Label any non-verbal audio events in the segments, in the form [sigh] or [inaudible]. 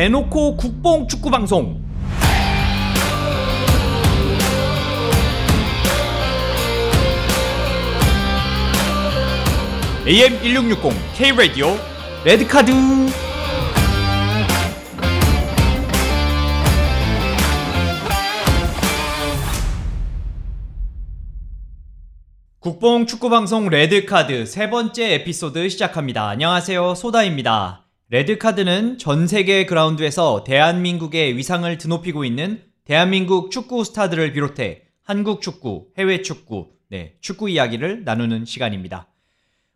대놓고 국뽕 축구 방송. AM 1660 K 라디오 레드 카드. 국뽕 축구 방송 레드 카드 세 번째 에피소드 시작합니다. 안녕하세요. 소다입니다. 레드카드는 전 세계 그라운드에서 대한민국의 위상을 드높이고 있는 대한민국 축구 스타들을 비롯해 한국 축구, 해외 축구, 네, 축구 이야기를 나누는 시간입니다.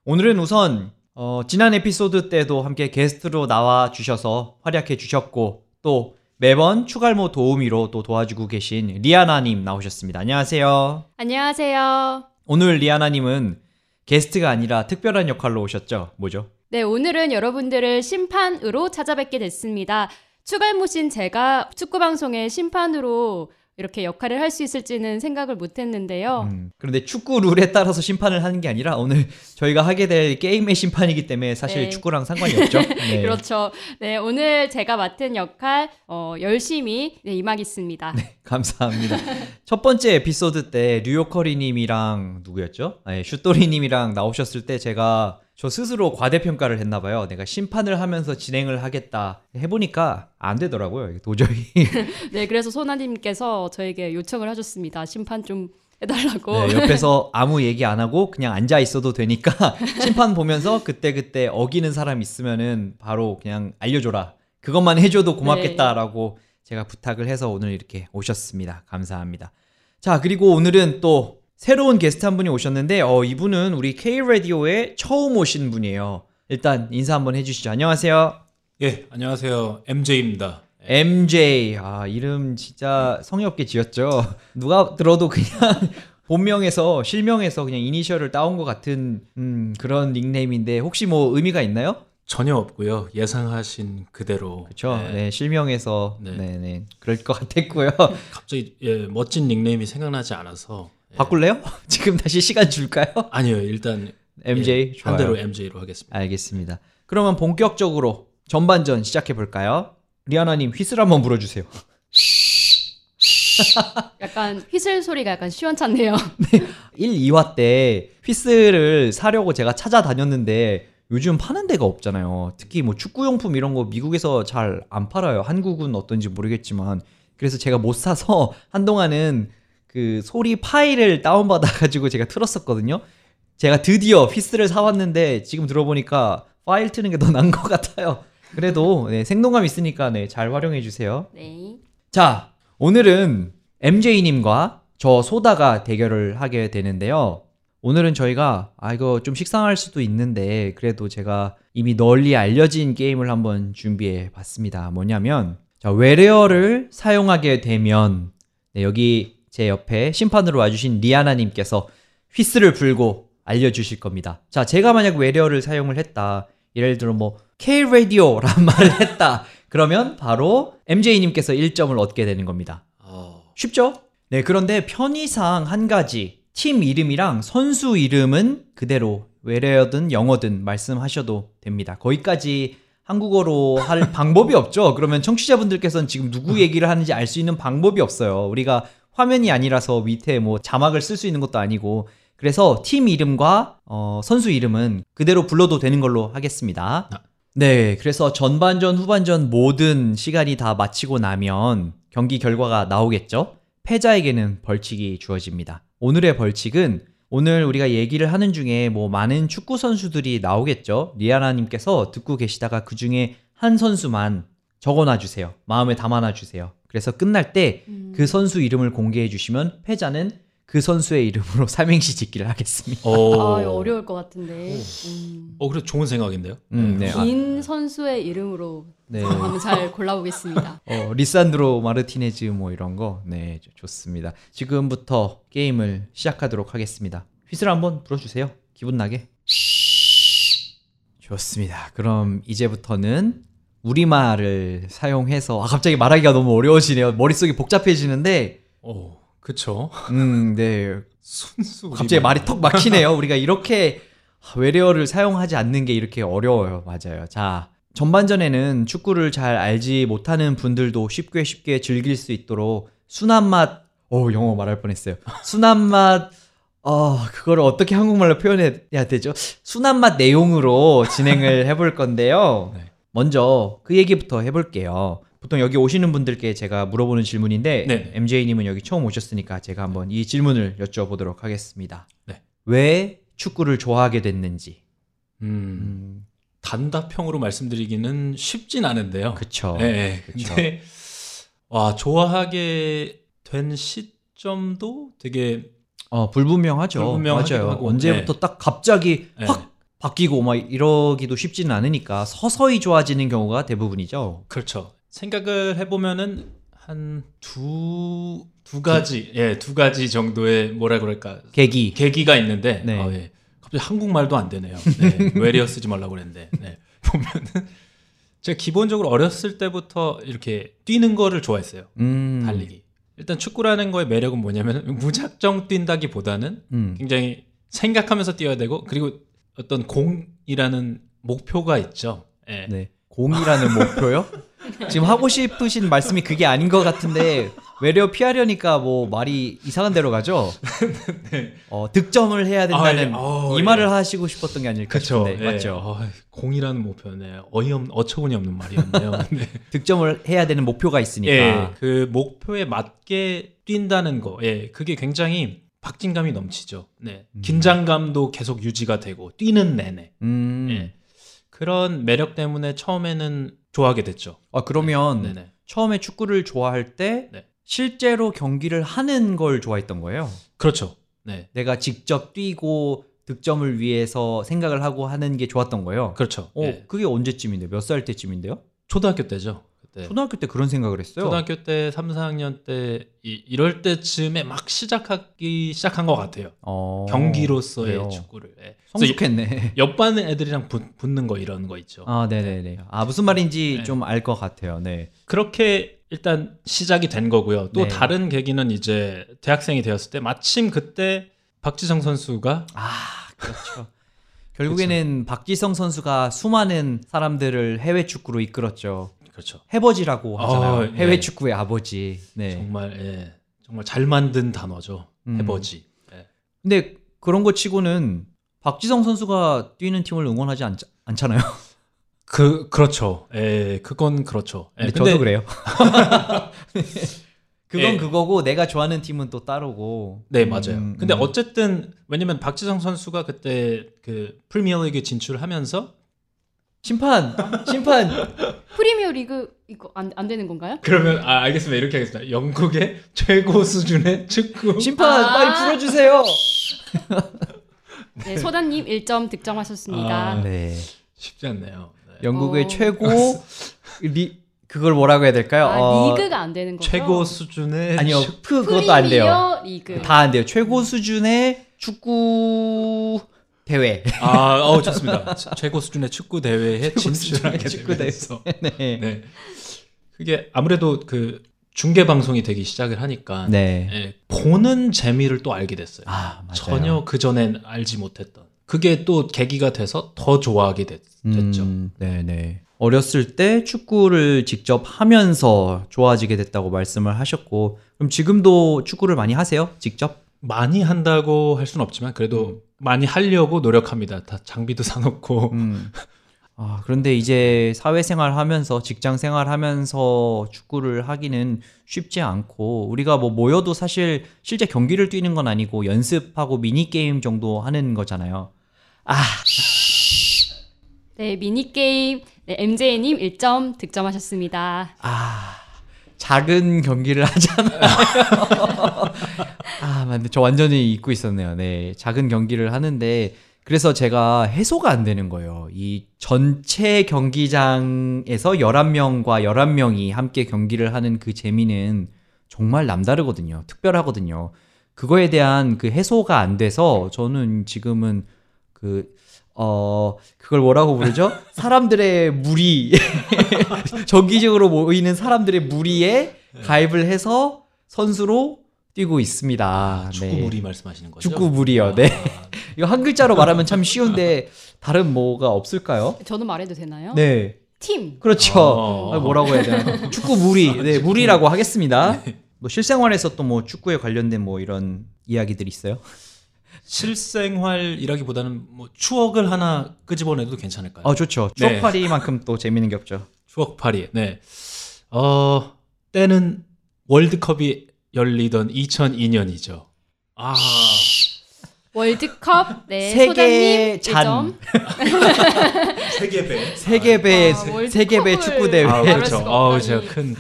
오늘은 우선 어, 지난 에피소드 때도 함께 게스트로 나와 주셔서 활약해 주셨고 또 매번 추갈모 도우미로 또 도와주고 계신 리아나님 나오셨습니다. 안녕하세요. 안녕하세요. 오늘 리아나님은 게스트가 아니라 특별한 역할로 오셨죠? 뭐죠? 네, 오늘은 여러분들을 심판으로 찾아뵙게 됐습니다. 추갈모신 제가 축구방송의 심판으로 이렇게 역할을 할 수 있을지는 생각을 못 했는데요. 음, 그런데 축구 룰에 따라서 심판을 하는 게 아니라 오늘 저희가 하게 될 게임의 심판이기 때문에 사실 네. 축구랑 상관이 없죠. [laughs] 네. 그렇죠. 네, 오늘 제가 맡은 역할 어, 열심히 네, 임하겠습니다. 감사합니다. 첫 번째 에피소드 때 류요커리 님이랑 누구였죠? 네, 슈토리 님이랑 나오셨을 때 제가 저 스스로 과대평가를 했나 봐요. 내가 심판을 하면서 진행을 하겠다 해보니까 안 되더라고요. 도저히. [laughs] 네, 그래서 소나님께서 저에게 요청을 하셨습니다. 심판 좀 해달라고. 네, [laughs] 옆에서 아무 얘기 안 하고 그냥 앉아 있어도 되니까 [laughs] 심판 보면서 그때 그때 어기는 사람 있으면은 바로 그냥 알려줘라. 그것만 해줘도 고맙겠다라고 제가 부탁을 해서 오늘 이렇게 오셨습니다. 감사합니다. 자 그리고 오늘은 또 새로운 게스트 한 분이 오셨는데 어, 이분은 우리 K 라디오에 처음 오신 분이에요. 일단 인사 한번 해주시죠. 안녕하세요. 예, 안녕하세요. MJ입니다. MJ 아 이름 진짜 성의 없게 지었죠. 누가 들어도 그냥 [laughs] 본명에서 실명에서 그냥 이니셜을 따온 것 같은 음, 그런 닉네임인데 혹시 뭐 의미가 있나요? 전혀 없고요. 예상하신 그대로. 그렇죠. 예, 네, 실명에서 네. 네. 네 그럴 것 같았고요. [laughs] 갑자기 예, 멋진 닉네임이 생각나지 않아서 예. 바꿀래요? [laughs] 지금 다시 시간 줄까요? 아니요. 일단 MJ 예, 좋아요. 반대로 MJ로 하겠습니다. 알겠습니다. 그러면 본격적으로 전반전 시작해 볼까요? 리아나님 휘슬 한번 불어주세요. [laughs] 약간 휘슬 소리가 약간 시원찮네요. [laughs] 1, 2화 때 휘슬을 사려고 제가 찾아다녔는데 요즘 파는 데가 없잖아요. 특히 뭐 축구용품 이런 거 미국에서 잘 안 팔아요. 한국은 어떤지 모르겠지만. 그래서 제가 못 사서 한동안은 그 소리 파일을 다운받아가지고 제가 틀었었거든요. 제가 드디어 휘슬을 사왔는데 지금 들어보니까 파일 트는 게 더 나은 것 같아요. 그래도 네, 생동감 있으니까 네, 잘 활용해 주세요. 네. 자, 오늘은 MJ님과 저 소다가 대결을 하게 되는데요. 오늘은 저희가, 아, 이거 좀 식상할 수도 있는데, 그래도 제가 이미 널리 알려진 게임을 한번 준비해 봤습니다. 뭐냐면, 자, 외래어를 사용하게 되면, 네, 여기 제 옆에 심판으로 와주신 리아나님께서 휘스를 불고 알려주실 겁니다. 자, 제가 만약 외래어를 사용을 했다. 예를 들어 뭐, K-radio란 [laughs] 말을 했다. 그러면 바로 MJ님께서 1점을 얻게 되는 겁니다. 어, 쉽죠? 네, 그런데 편의상 한 가지 팀 이름이랑 선수 이름은 그대로 외래어든 영어든 말씀하셔도 됩니다. 거기까지 한국어로 할 [laughs] 방법이 없죠. 그러면 청취자분들께서는 지금 누구 얘기를 하는지 알 수 있는 방법이 없어요. 우리가 화면이 아니라서 밑에 뭐 자막을 쓸 수 있는 것도 아니고 그래서 팀 이름과 어, 선수 이름은 그대로 불러도 되는 걸로 하겠습니다. 아. 네, 그래서 전반전, 후반전 모든 시간이 다 마치고 나면 경기 결과가 나오겠죠? 패자에게는 벌칙이 주어집니다. 오늘의 벌칙은 오늘 우리가 얘기를 하는 중에 뭐 많은 축구 선수들이 나오겠죠? 리아나님께서 듣고 계시다가 그 중에 한 선수만 적어놔 주세요. 마음에 담아놔 주세요. 그래서 끝날 때그 선수 이름을 공개해 주시면 패자는 그 선수의 이름으로 [laughs] 삼행시 짓기를 하겠습니다. 어, 아, 어려울 것 같은데. 음. 어, 그래 좋은 생각인데요. 음, 네. 아, 긴 선수의 이름으로 네. 한번 잘 골라보겠습니다. [laughs] 어, 리산드로 마르티네즈 뭐 이런 거. 네, 좋- 좋습니다. 지금부터 게임을 시작하도록 하겠습니다. 휘슬 한번 불어주세요. 기분 나게. 좋습니다. 그럼 이제부터는 우리말을 사용해서 아 갑자기 말하기가 너무 어려워지네요. 머릿속이 복잡해지는데 어, 그쵸. 음, 네. 순수. 갑자기 말이 턱 막히네요. 우리가 이렇게 외래어를 사용하지 않는 게 이렇게 어려워요. 맞아요. 자, 전반전에는 축구를 잘 알지 못하는 분들도 쉽게 쉽게 즐길 수 있도록 순한 맛, 오, 영어 말할 뻔했어요. 순한 맛, 어, 그거를 어떻게 한국말로 표현해야 되죠? 순한 맛 내용으로 진행을 해볼 건데요. 네. 먼저 그 얘기부터 해볼게요. 보통 여기 오시는 분들께 제가 물어보는 질문인데 네. MJ님은 여기 처음 오셨으니까 제가 한번 이 질문을 여쭤보도록 하겠습니다. 네. 왜 축구를 좋아하게 됐는지. 음, 음, 단답형으로 말씀드리기는 쉽진 않은데요. 그쵸. 네, 네. 그쵸. 근데 와 좋아하게 된 시점도 되게 어, 불분명하죠. 맞아요. 하고, 언제부터 딱 갑자기 네. 확 바뀌고 막 이러기도 쉽지는 않으니까 서서히 좋아지는 경우가 대부분이죠. 그렇죠. 생각을 해보면은 한두두 가지 예두 가지 정도의 뭐라 그럴까 계기. 계기가 있는데 네. 아, 예. 갑자기 한국말도 안 되네요. 네. [laughs] 외래어 쓰지 말라고 그랬는데 네. [laughs] 보면은 제가 기본적으로 어렸을 때부터 이렇게 뛰는 거를 좋아했어요. 음. 달리기. 일단 축구라는 거의 매력은 뭐냐면 무작정 뛴다기보다는 음. 굉장히 생각하면서 뛰어야 되고 그리고 어떤 공이라는 목표가 있죠. 예. 네. 공이라는 목표요? [laughs] 지금 하고 싶으신 말씀이 그게 아닌 것 같은데 외려 피하려니까 뭐 말이 이상한 데로 가죠. [laughs] 어, 득점을 해야 된다는 네. 아, 예. 어, 이 예. 말을 하시고 싶었던 게 아닐까 그렇죠. 싶은데 맞죠. 아, 공이라는 목표네. 어이없 어처구니 없는 말이었네요. [laughs] 네. 득점을 해야 되는 목표가 있으니까. 예, 그 목표에 맞게 뛴다는 거, 예, 그게 굉장히 박진감이 넘치죠. 네, 긴장감도 계속 유지가 되고 뛰는 내내, 음. 예, 그런 매력 때문에 처음에는 좋아하게 됐죠. 아 그러면 네네. 처음에 축구를 좋아할 때 네. 실제로 경기를 하는 걸 좋아했던 거예요. 그렇죠. 네, 내가 직접 뛰고 득점을 위해서 생각을 하고 하는 게 좋았던 거예요. 그렇죠. 어, 예. 그게 언제쯤인데 몇 살 때쯤인데요? 초등학교 때죠. 그때. 초등학교 때 그런 생각을 했어요. 초등학교 때 3, 4학년 때 이, 이럴 때쯤에 막 시작하기 시작한 것 같아요. 어, 경기로서의 그래요. 축구를. 예. 그래서 성숙했네. 옆반 애들이랑 붙, 붙는 거 이런 거 있죠. 아, 네네 네. 아, 무슨 말인지 네. 좀알 것 같아요. 네. 그렇게 일단 시작이 된 거고요. 또 네. 다른 계기는 이제 대학생이 되었을 때 마침 그때 박지성 선수가 아, 그렇죠. 결국에는 박지성 선수가 수많은 사람들을 해외 축구로 이끌었죠. 그렇죠. 해버지라고 하잖아요. 어, 해외 네. 축구의 아버지. 네. 정말 예, 정말 잘 만든 단어죠. 음. 해버지. 예. 근데 그런 거 치고는 박지성 선수가 뛰는 팀을 응원하지 않, 않잖아요. [laughs] 그 그렇죠. 예, 그건 그렇죠. 예, 근데 저도 그래요. [laughs] 그건 예. 그거고 내가 좋아하는 팀은 또 따르고. 네 맞아요. 음, 근데 음. 어쨌든 왜냐면 박지성 선수가 그때 그 프리미어리그 진출하면서 심판, 심판. 프리미어 리그 이거 안, 안 되는 건가요? 그러면 아 알겠습니다. 이렇게 하겠습니다. 영국의 최고 수준의 축구 심판 아. 빨리 풀어주세요. 네, 소다님 1점 득점하셨습니다. 아, 네. 쉽지 않네요. 네. 영국의 어. 최고 리 그걸 뭐라고 해야 될까요? 아, 어, 리그가 안 되는 거죠? 최고 수준의 아니요, 축- 프 그것도 안 돼요. 프리미어 리그. 다 안 돼요. 최고 수준의 축구 대회. 아, 어 좋습니다. 최- 최고 수준의 축구 대회에 진출하게 축구 되면서 네. 네. 그게 아무래도 그 중계 방송이 되기 시작을 하니까 네. 예, 보는 재미를 또 알게 됐어요. 아. 전혀 그 전엔 알지 못했던. 그게 또 계기가 돼서 더 좋아하게 됐, 죠 음, 네네. 어렸을 때 축구를 직접 하면서 좋아지게 됐다고 말씀을 하셨고, 그럼 지금도 축구를 많이 하세요? 직접? 많이 한다고 할 수는 없지만 그래도 많이 하려고 노력합니다. 다 장비도 [laughs] 사놓고 음. 아, 그런데 이제 사회생활 하면서, 직장 생활 하면서 축구를 하기는 쉽지 않고, 우리가 뭐 모여도 사실 실제 경기를 뛰는 건 아니고 연습하고 미니 게임 정도 하는 거잖아요. 아, 네, 미니 게임 네, MJ님 1점 득점하셨습니다. 아, 작은 경기를 [laughs] 하잖아요. 아, 맞네. 저 완전히 잊고 있었네요. 네. 작은 경기를 하는데, 그래서 제가 해소가 안 되는 거예요. 이 전체 경기장에서 11명과 11명이 함께 경기를 하는 그 재미는 정말 남다르거든요. 특별하거든요. 그거에 대한 그 해소가 안 돼서 저는 지금은 그, 어, 그걸 뭐라고 부르죠? [laughs] 사람들의 무리, [laughs] 정기적으로 모이는 사람들의 무리에 가입을 해서 선수로 뛰고 있습니다. 축구 네. 무리 말씀하시는 거죠? 축구 무리요. 네. 아, [laughs] 이거 한 글자로 말하면 참 쉬운데 다른 뭐가 없을까요? 저도 말해도 되나요? 네. 팀. 그렇죠. 어. 아, 뭐라고 해야 되나? 축구 무리. 네, 무리라고 하겠습니다. 뭐 실생활에서 또 뭐 축구에 관련된 뭐 이런 이야기들이 있어요? 실생활이라기보다는 뭐 추억을 하나 끄집어내도 괜찮을까요? 아, 좋죠. 네. 추억팔이만큼 또 재밌는 게 없죠. 추억팔이. 네. 어, 때는 월드컵이 열리던 2002년이죠. 아, 월드컵 네 세계 잔. 1점. 세계배. 세계배 아, 월드컵을 세계배 축구 대회. 아, 그렇죠. 어. 제가 큰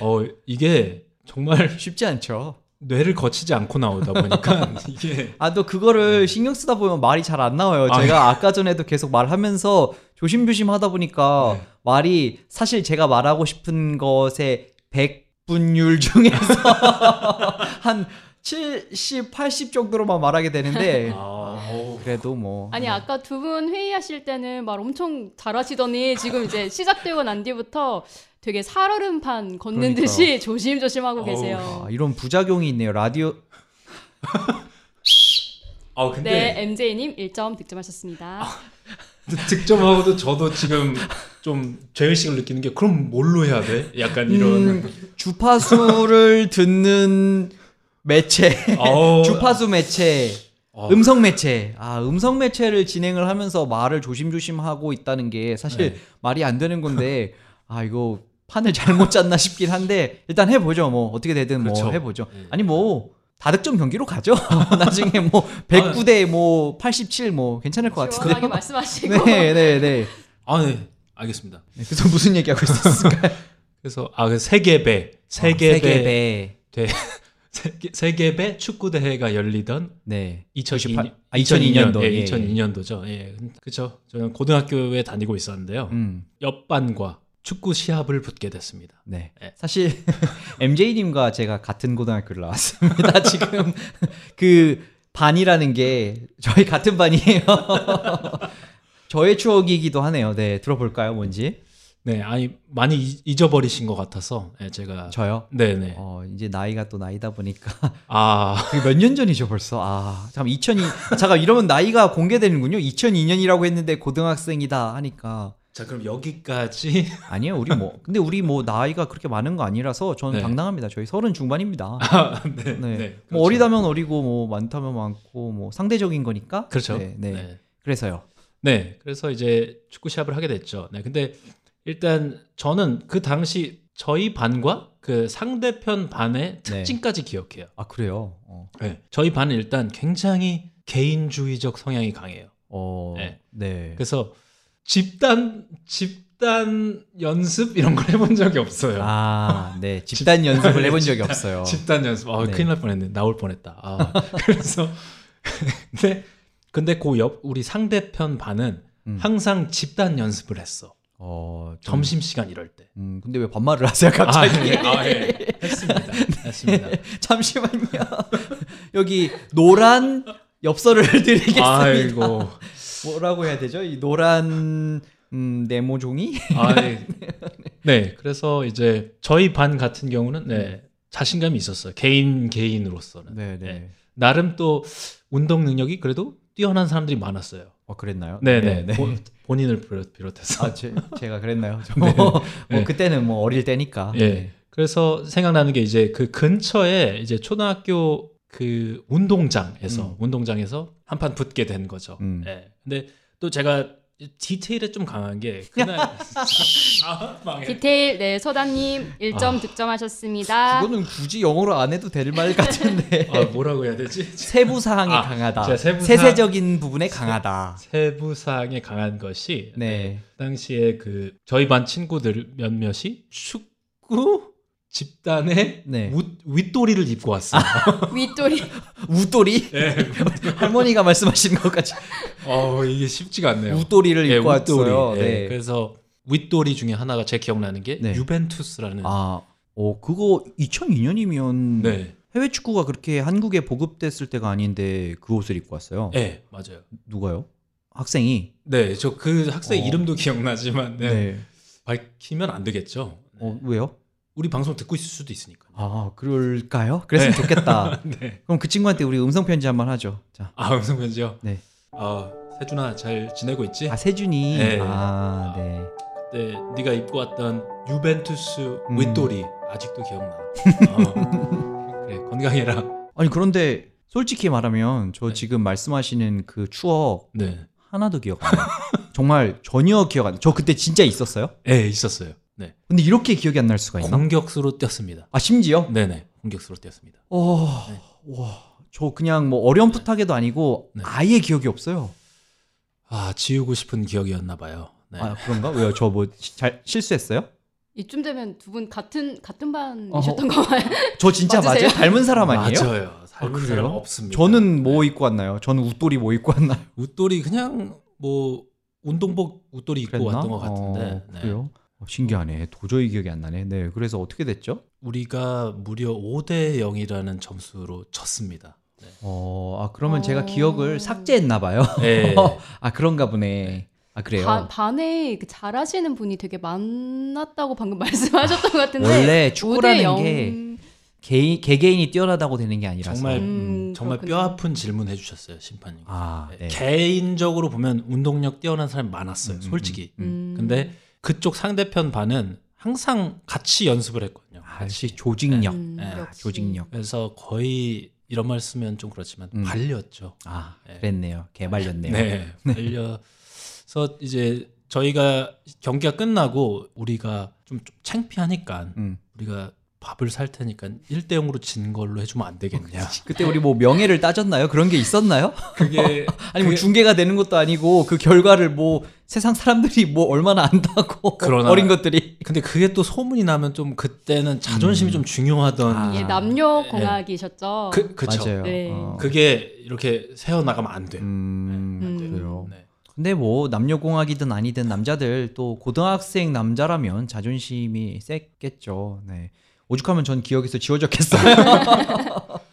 어, 이게 정말 [laughs] 쉽지 않죠. 뇌를 거치지 않고 나오다 보니까 [laughs] 이게 아, 또 그거를 신경 쓰다 보면 말이 잘 안 나와요. 아, 제가 아까 전에도 계속 말하면서 조심조심 하다 보니까 네. 말이 사실 제가 말하고 싶은 것의 100 분율 중에서 [laughs] 한 70, 80 정도로만 말하게 되는데 아. 그래도 뭐 아니 아까 두 분 회의하실 때는 말 엄청 잘하시더니 지금 이제 [laughs] 시작되고 난 뒤부터 되게 살얼음판 걷는 그러니까요. 듯이 조심조심하고 어우, 계세요. 아, 이런 부작용이 있네요. 라디오 [laughs] 아, 근데 네, MJ님 1점 득점하셨습니다. 득점하고도 저도 지금 좀 죄의식을 느끼는 게 그럼 뭘로 해야 돼? 약간 이런 음, 주파수를 듣는 매체, 어우, [laughs] 주파수 매체, 어. 음성 매체. 아, 음성 매체를 진행을 하면서 말을 조심조심 하고 있다는 게 사실 네. 말이 안 되는 건데 아, 이거 판을 잘못 짰나 싶긴 한데 일단 해 보죠. 뭐 어떻게 되든 그렇죠. 뭐 해 보죠. 네. 아니 뭐 다득점 경기로 가죠. [laughs] 나중에 뭐 109대 뭐 87 뭐 괜찮을 것 시원하게 같은데. 말씀하시고 [laughs] 네, 네, 네. 아, 네. 알겠습니다. 네, 그래서 무슨 얘기하고 있었을까요? [laughs] 그래서 아, 그 세계배, 어, 세계배, 세계배. 돼 세계, 세계배 축구 대회가 열리던 네. 2002년, 아, 2002년도, 예, 예. 2002년도죠. 예, 그렇죠. 저는 고등학교에 다니고 있었는데요. 음. 옆반과 축구 시합을 붙게 됐습니다. 네. 네. 사실 [laughs] MJ님과 제가 같은 고등학교를 나왔습니다. [laughs] 지금 그 반이라는 게 저희 같은 반이에요. [laughs] 저의 추억이기도 하네요. 네, 들어볼까요, 뭔지? 네, 아니 많이 잊- 잊어버리신 것 같아서 예, 제가 저요. 네, 네. 어, 이제 나이가 또 나이다 보니까 아, 몇 년 전이죠, 벌써. 아, 잠깐 2002 잠깐 이러면 나이가 공개되는군요. 2002년이라고 했는데 고등학생이다 하니까 자 그럼 여기까지 [laughs] 아니에요. 우리 뭐 근데 우리 뭐 나이가 그렇게 많은 거 아니라서 저는 네. 당당합니다. 저희 서른 중반입니다. 네, 네. 네, 뭐 그렇죠. 어리다면 어리고 뭐 많다면 많고 뭐 상대적인 거니까. 그렇죠. 네. 네. 네. 그래서요. 네, 그래서 이제 축구 시합을 하게 됐죠. 네, 근데 일단 저는 그 당시 저희 반과 그 상대편 반의 특징까지 기억해요. 아 그래요. 어. 네, 저희 반은 일단 굉장히 개인주의적 성향이 강해요. 어. 네. 네. 그래서 집단 집단 연습 이런 걸 해본 적이 없어요. 아, 네. [laughs] 집단 연습을 해본 적이 없어요. 집단 연습. 아, 네. 큰일 날 뻔했네. 나올 뻔했다. 아, [laughs] 그래서 근데 근데 그 옆 우리 상대편 반은 음. 항상 집단 연습을 했어. 어, 좀- 점심 시간 이럴 때. 음, 근데 왜 반말을 하세요, 갑자기? 아, 예. 아, 예. 했습니다. [laughs] 했습니다. 잠시만요. 여기 노란 엽서를 드리겠습니다. 아이고. 뭐라고 해야 되죠? 이 노란 음, 네모 종이? 아, 예. [laughs] 네. 그래서 이제 저희 반 같은 경우는 네. 자신감이 있었어요. 개인 개인으로서는. 네, 네. 네. 나름 또 운동 능력이 그래도 뛰어난 사람들이 많았어요. 어, 그랬나요? 네, 네. 네. 본- 본인을 비롯- 비롯해서. 아, 제, 제가 그랬나요? [laughs] 저 뭐, 뭐 네. 그때는 뭐 어릴 때니까. 예. 네. 그래서 생각나는 게 이제 그 근처에 이제 초등학교 그 운동장에서 음. 운동장에서 한 판 붙게 된 거죠. 음. 예. 근데 또 제가 디테일에 좀 강한 게 그날 [laughs] [laughs] 아, 망해. 디테일 네 소담님 1점 아. 득점하셨습니다. 그거는 굳이 영어로 안 해도 될 말 같은데. [laughs] 아, 뭐라고 해야 되지? 세부 사항이 아, 강하다. 세부 세세적인 부분에 강하다. 세부 사항에 강한 것이 네. 당시에 그 저희 반 친구들 몇몇이 축구 집단의 네. 윗, 윗도리를 입고 왔어요. [laughs] 윗돌이 웃돌이? 예. 할머니가 말씀하신 것까지 어, 이게 쉽지가 않네요. 웃돌이를 예, 입고 윗도리. 왔어요. 예, 네. 그래서 윗도리 중에 하나가 제 기억나는 게 네. 유벤투스라는. 아, 어 그거 2002년이면 네. 해외 축구가 그렇게 한국에 보급됐을 때가 아닌데 그 옷을 입고 왔어요. 네, 맞아요. 누가요? 학생이. 네, 저 그 학생 어. 이름도 기억나지만 네. 네. 밝히면 안 되겠죠. 어 왜요? 우리 방송 듣고 있을 수도 있으니까. 아 그럴까요? 그랬으면 네. 좋겠다. [laughs] 네. 그럼 그 친구한테 우리 음성 편지 한번 하죠. 자, 아, 음성 편지요. 네. 아, 세준아 잘 지내고 있지? 아 세준이. 네. 아 네. 때 네가 입고 왔던 유벤투스 음. 윗돌이 아직도 기억나. [laughs] 어. 그래 건강해라. 아니 그런데 솔직히 말하면 저 네. 지금 말씀하시는 그 추억 네. 하나도 기억 안 나요. 정말 전혀 기억 안 나요. 저 그때 진짜 있었어요? 네 있었어요. 네. 근데 이렇게 기억이 안 날 수가 있나? 공격수로 뛰었습니다. 아 심지어? 네네 공격수로 뛰었습니다. 어, 네. 와, 저 그냥 뭐 어렴풋하게도 아니고 네. 아예 기억이 없어요. 아 지우고 싶은 기억이었나 봐요. 네. 아 그런가? 왜요? 저 뭐 잘 실수했어요? 이쯤 되면 두 분 같은 같은 반이셨던 거 봐요. 저 진짜 맞으세요? 맞아요? 닮은 사람 아니에요? 맞아요. 닮은 그래요? 사람 없습니다. 저는 뭐 입고 왔나요? 저는 웃돌이 뭐 입고 왔나요? 웃돌이 그냥 뭐 운동복 웃돌이 입고 그랬나? 왔던 것 같은데. 어, 네. 그래요? 어, 신기하네. 도저히 기억이 안 나네. 네, 그래서 어떻게 됐죠? 우리가 무려 5대 0이라는 점수로 졌습니다. 네. 어, 아 그러면 어. 제가 기억을 삭제했나 봐요. 네. [laughs] 아 그런가 보네. 아 그래요. 반, 반에 그 잘하시는 분이 되게 많았다고 방금 [laughs] 말씀하셨던 것 같은데 원래 5대 축구라는 0. 게 개인 개개인이 뛰어나다고 되는 게 아니라서. 정말 음, 정말 그렇군요. 뼈 아픈 질문 해주셨어요 심판님. 아, 네. 네. 개인적으로 보면 운동력 뛰어난 사람이 많았어요, 음, 솔직히. 음, 음. 근데 그쪽 상대편 반은 항상 같이 연습을 했거든요. 아, 역시 조직력. 음, 네, 역시. 조직력. 그래서 거의 이런 말 쓰면 좀 그렇지만 음. 발렸죠. 아, 네. 그랬네요. 개발렸네요. [laughs] 네, 발려서 이제 저희가 경기가 끝나고 우리가 좀, 좀 창피하니까 음. 우리가 밥을 살 테니까 1대 0으로 진 걸로 해주면 안 되겠냐. 그때 우리 뭐 명예를 따졌나요? 그런 게 있었나요? 그게 [laughs] 아니 뭐 그게- 중계가 되는 것도 아니고 그 결과를 뭐 세상 사람들이 뭐 얼마나 안다고 [laughs] 그러나- 어린 것들이 근데 그게 또 소문이 나면 좀 그때는 자존심이 음. 좀 중요하던 아. 이게 남녀 공학이셨죠. 그 그쵸. 맞아요. 네. 어. 그게 이렇게 세워 나가면 안 돼요. 음, 음. 그래요. 네. 근데 뭐 남녀 공학이든 아니든 남자들 또 고등학생 남자라면 자존심이 셌겠죠. 네. 오죽하면 전 기억에서 지워졌겠어요. [laughs]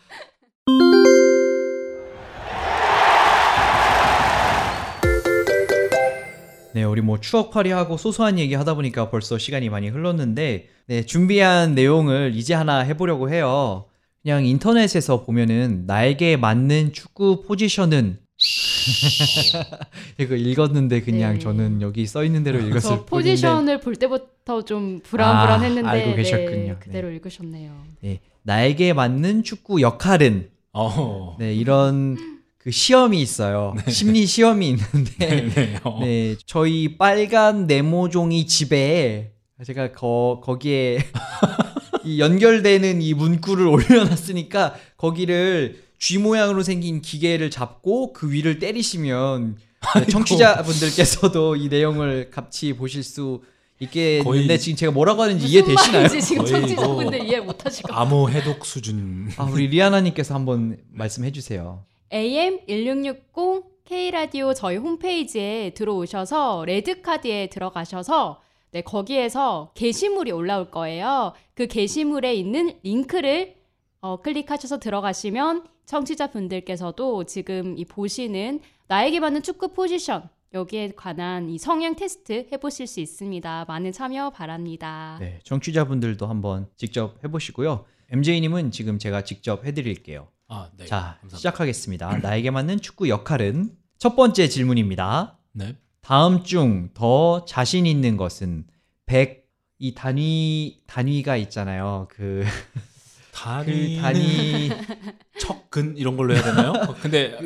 네, 우리 뭐 추억팔이하고 소소한 얘기 하다 보니까 벌써 시간이 많이 흘렀는데, 네, 준비한 내용을 이제 하나 해보려고 해요. 그냥 인터넷에서 보면은 나에게 맞는 축구 포지션은 [laughs] 이거 읽었는데 그냥 네. 저는 여기 써 있는 대로 읽었을 저 뿐인데 포지션을 볼 때부터 좀 불안불안했는데 아, 알고 네, 계셨군요. 그대로 읽으셨네요. 네, 나에게 맞는 축구 역할은 어. 네, 이런 그 시험이 있어요. 심리 시험이 있는데 [laughs] 네. 네. 어. 네, 저희 빨간 네모종이 집에 제가 거, 거기에 [laughs] 이 연결되는 이 문구를 올려놨으니까 거기를 G 모양으로 생긴 기계를 잡고 그 위를 때리시면 [laughs] 네, 청취자분들께서도 이 내용을 같이 보실 수 있겠는데 지금 제가 뭐라고 하는지 무슨 이해 되시나요? 말인지 지금 청취자분들 뭐- 이해 못 하실 것 암호 해독 수준. 아, 우리 리아나 님께서 한번 말씀해 주세요. AM 1660 K라디오 저희 홈페이지에 들어오셔서 레드 카드에 들어가셔서 네, 거기에서 게시물이 올라올 거예요. 그 게시물에 있는 링크를 어, 클릭하셔서 들어가시면 청취자분들께서도 지금 이 보시는 나에게 맞는 축구 포지션 여기에 관한 이 성향 테스트 해보실 수 있습니다. 많은 참여 바랍니다. 네, 청취자분들도 한번 직접 해보시고요. MJ님은 지금 제가 직접 해드릴게요. 아, 네. 자, 감사합니다. 시작하겠습니다. 나에게 맞는 축구 역할은 첫 번째 질문입니다. 네. 다음 중 더 자신 있는 것은 100, 이 단위, 단위가 있잖아요. 그, [laughs] 단위 그 단위, [laughs] 척근 이런 걸로 해야 되나요? 어, 근데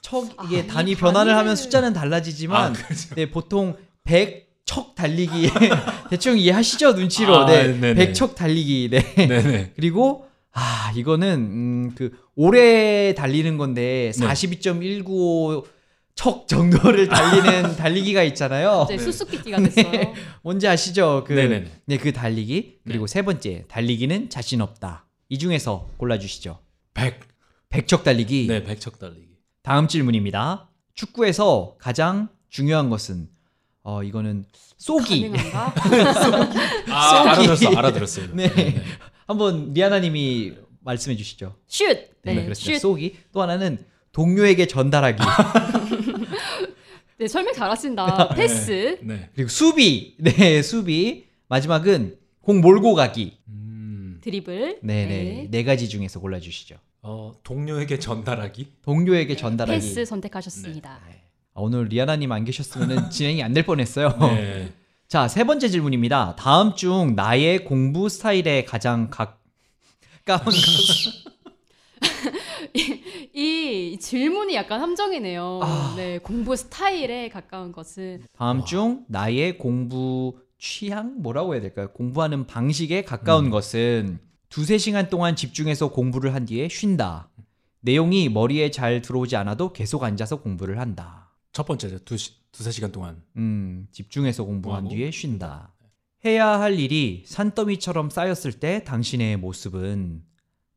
척, 이게 아, 이 단위 변환을 단위를- 하면 숫자는 아, 달라지지만, 그렇죠. 네, 보통 100, 척 달리기. [laughs] 대충 이해하시죠? 눈치로. 아, 네. 네네. 100척 달리기. 네. 네, 네. [laughs] 그리고 아 이거는 음, 그 오래 달리는 건데 네. 42.195 척 정도를 달리는 달리기가 있잖아요. 이제 수수께끼가 됐어요. 뭔지 아시죠? 그 네네네. 네, 그 달리기. 그리고 세 번째, 달리기는 자신 없다. 이 중에서 골라 주시죠. 100. 100척 달리기. 네, 100척 달리기. 다음 질문입니다. 축구에서 가장 중요한 것은 어 이거는 쏘기. [laughs] 아, 쏘기. 알아들었어. 알아들었어요. 네. 한번 리아나 님이 말씀해 주시죠. 슛. 네, 네, 그렇습니다. 슛. 쏘기. 또 하나는 동료에게 전달하기. [laughs] 네, 설명 잘하신다. 패스. 네. 그리고 수비. 네, 수비. 마지막은 공 몰고 가기. 음. 드리블. 네, 네. 네 가지 중에서 골라 주시죠. 어, 동료에게 전달하기? 동료에게 전달하기. 패스 선택하셨습니다. 아, 오늘 리아나 님 안 계셨으면 [laughs] 진행이 안 될 뻔했어요. 네. [laughs] 자, 세 번째 질문입니다. 다음 중 나의 공부 스타일에 가장 가까운 것은 [laughs] 이 질문이 약간 함정이네요. 아. 네, 공부 스타일에 가까운 것은 다음 중 나의 공부 취향 뭐라고 해야 될까요? 공부하는 방식에 가까운 음. 것은 두세 시간 동안 집중해서 공부를 한 뒤에 쉰다. 내용이 머리에 잘 들어오지 않아도 계속 앉아서 공부를 한다. 첫 번째죠. 두 시, 두세 시간 동안. 음, 집중해서 공부한 뒤에 쉰다. 해야 할 일이 산더미처럼 쌓였을 때 당신의 모습은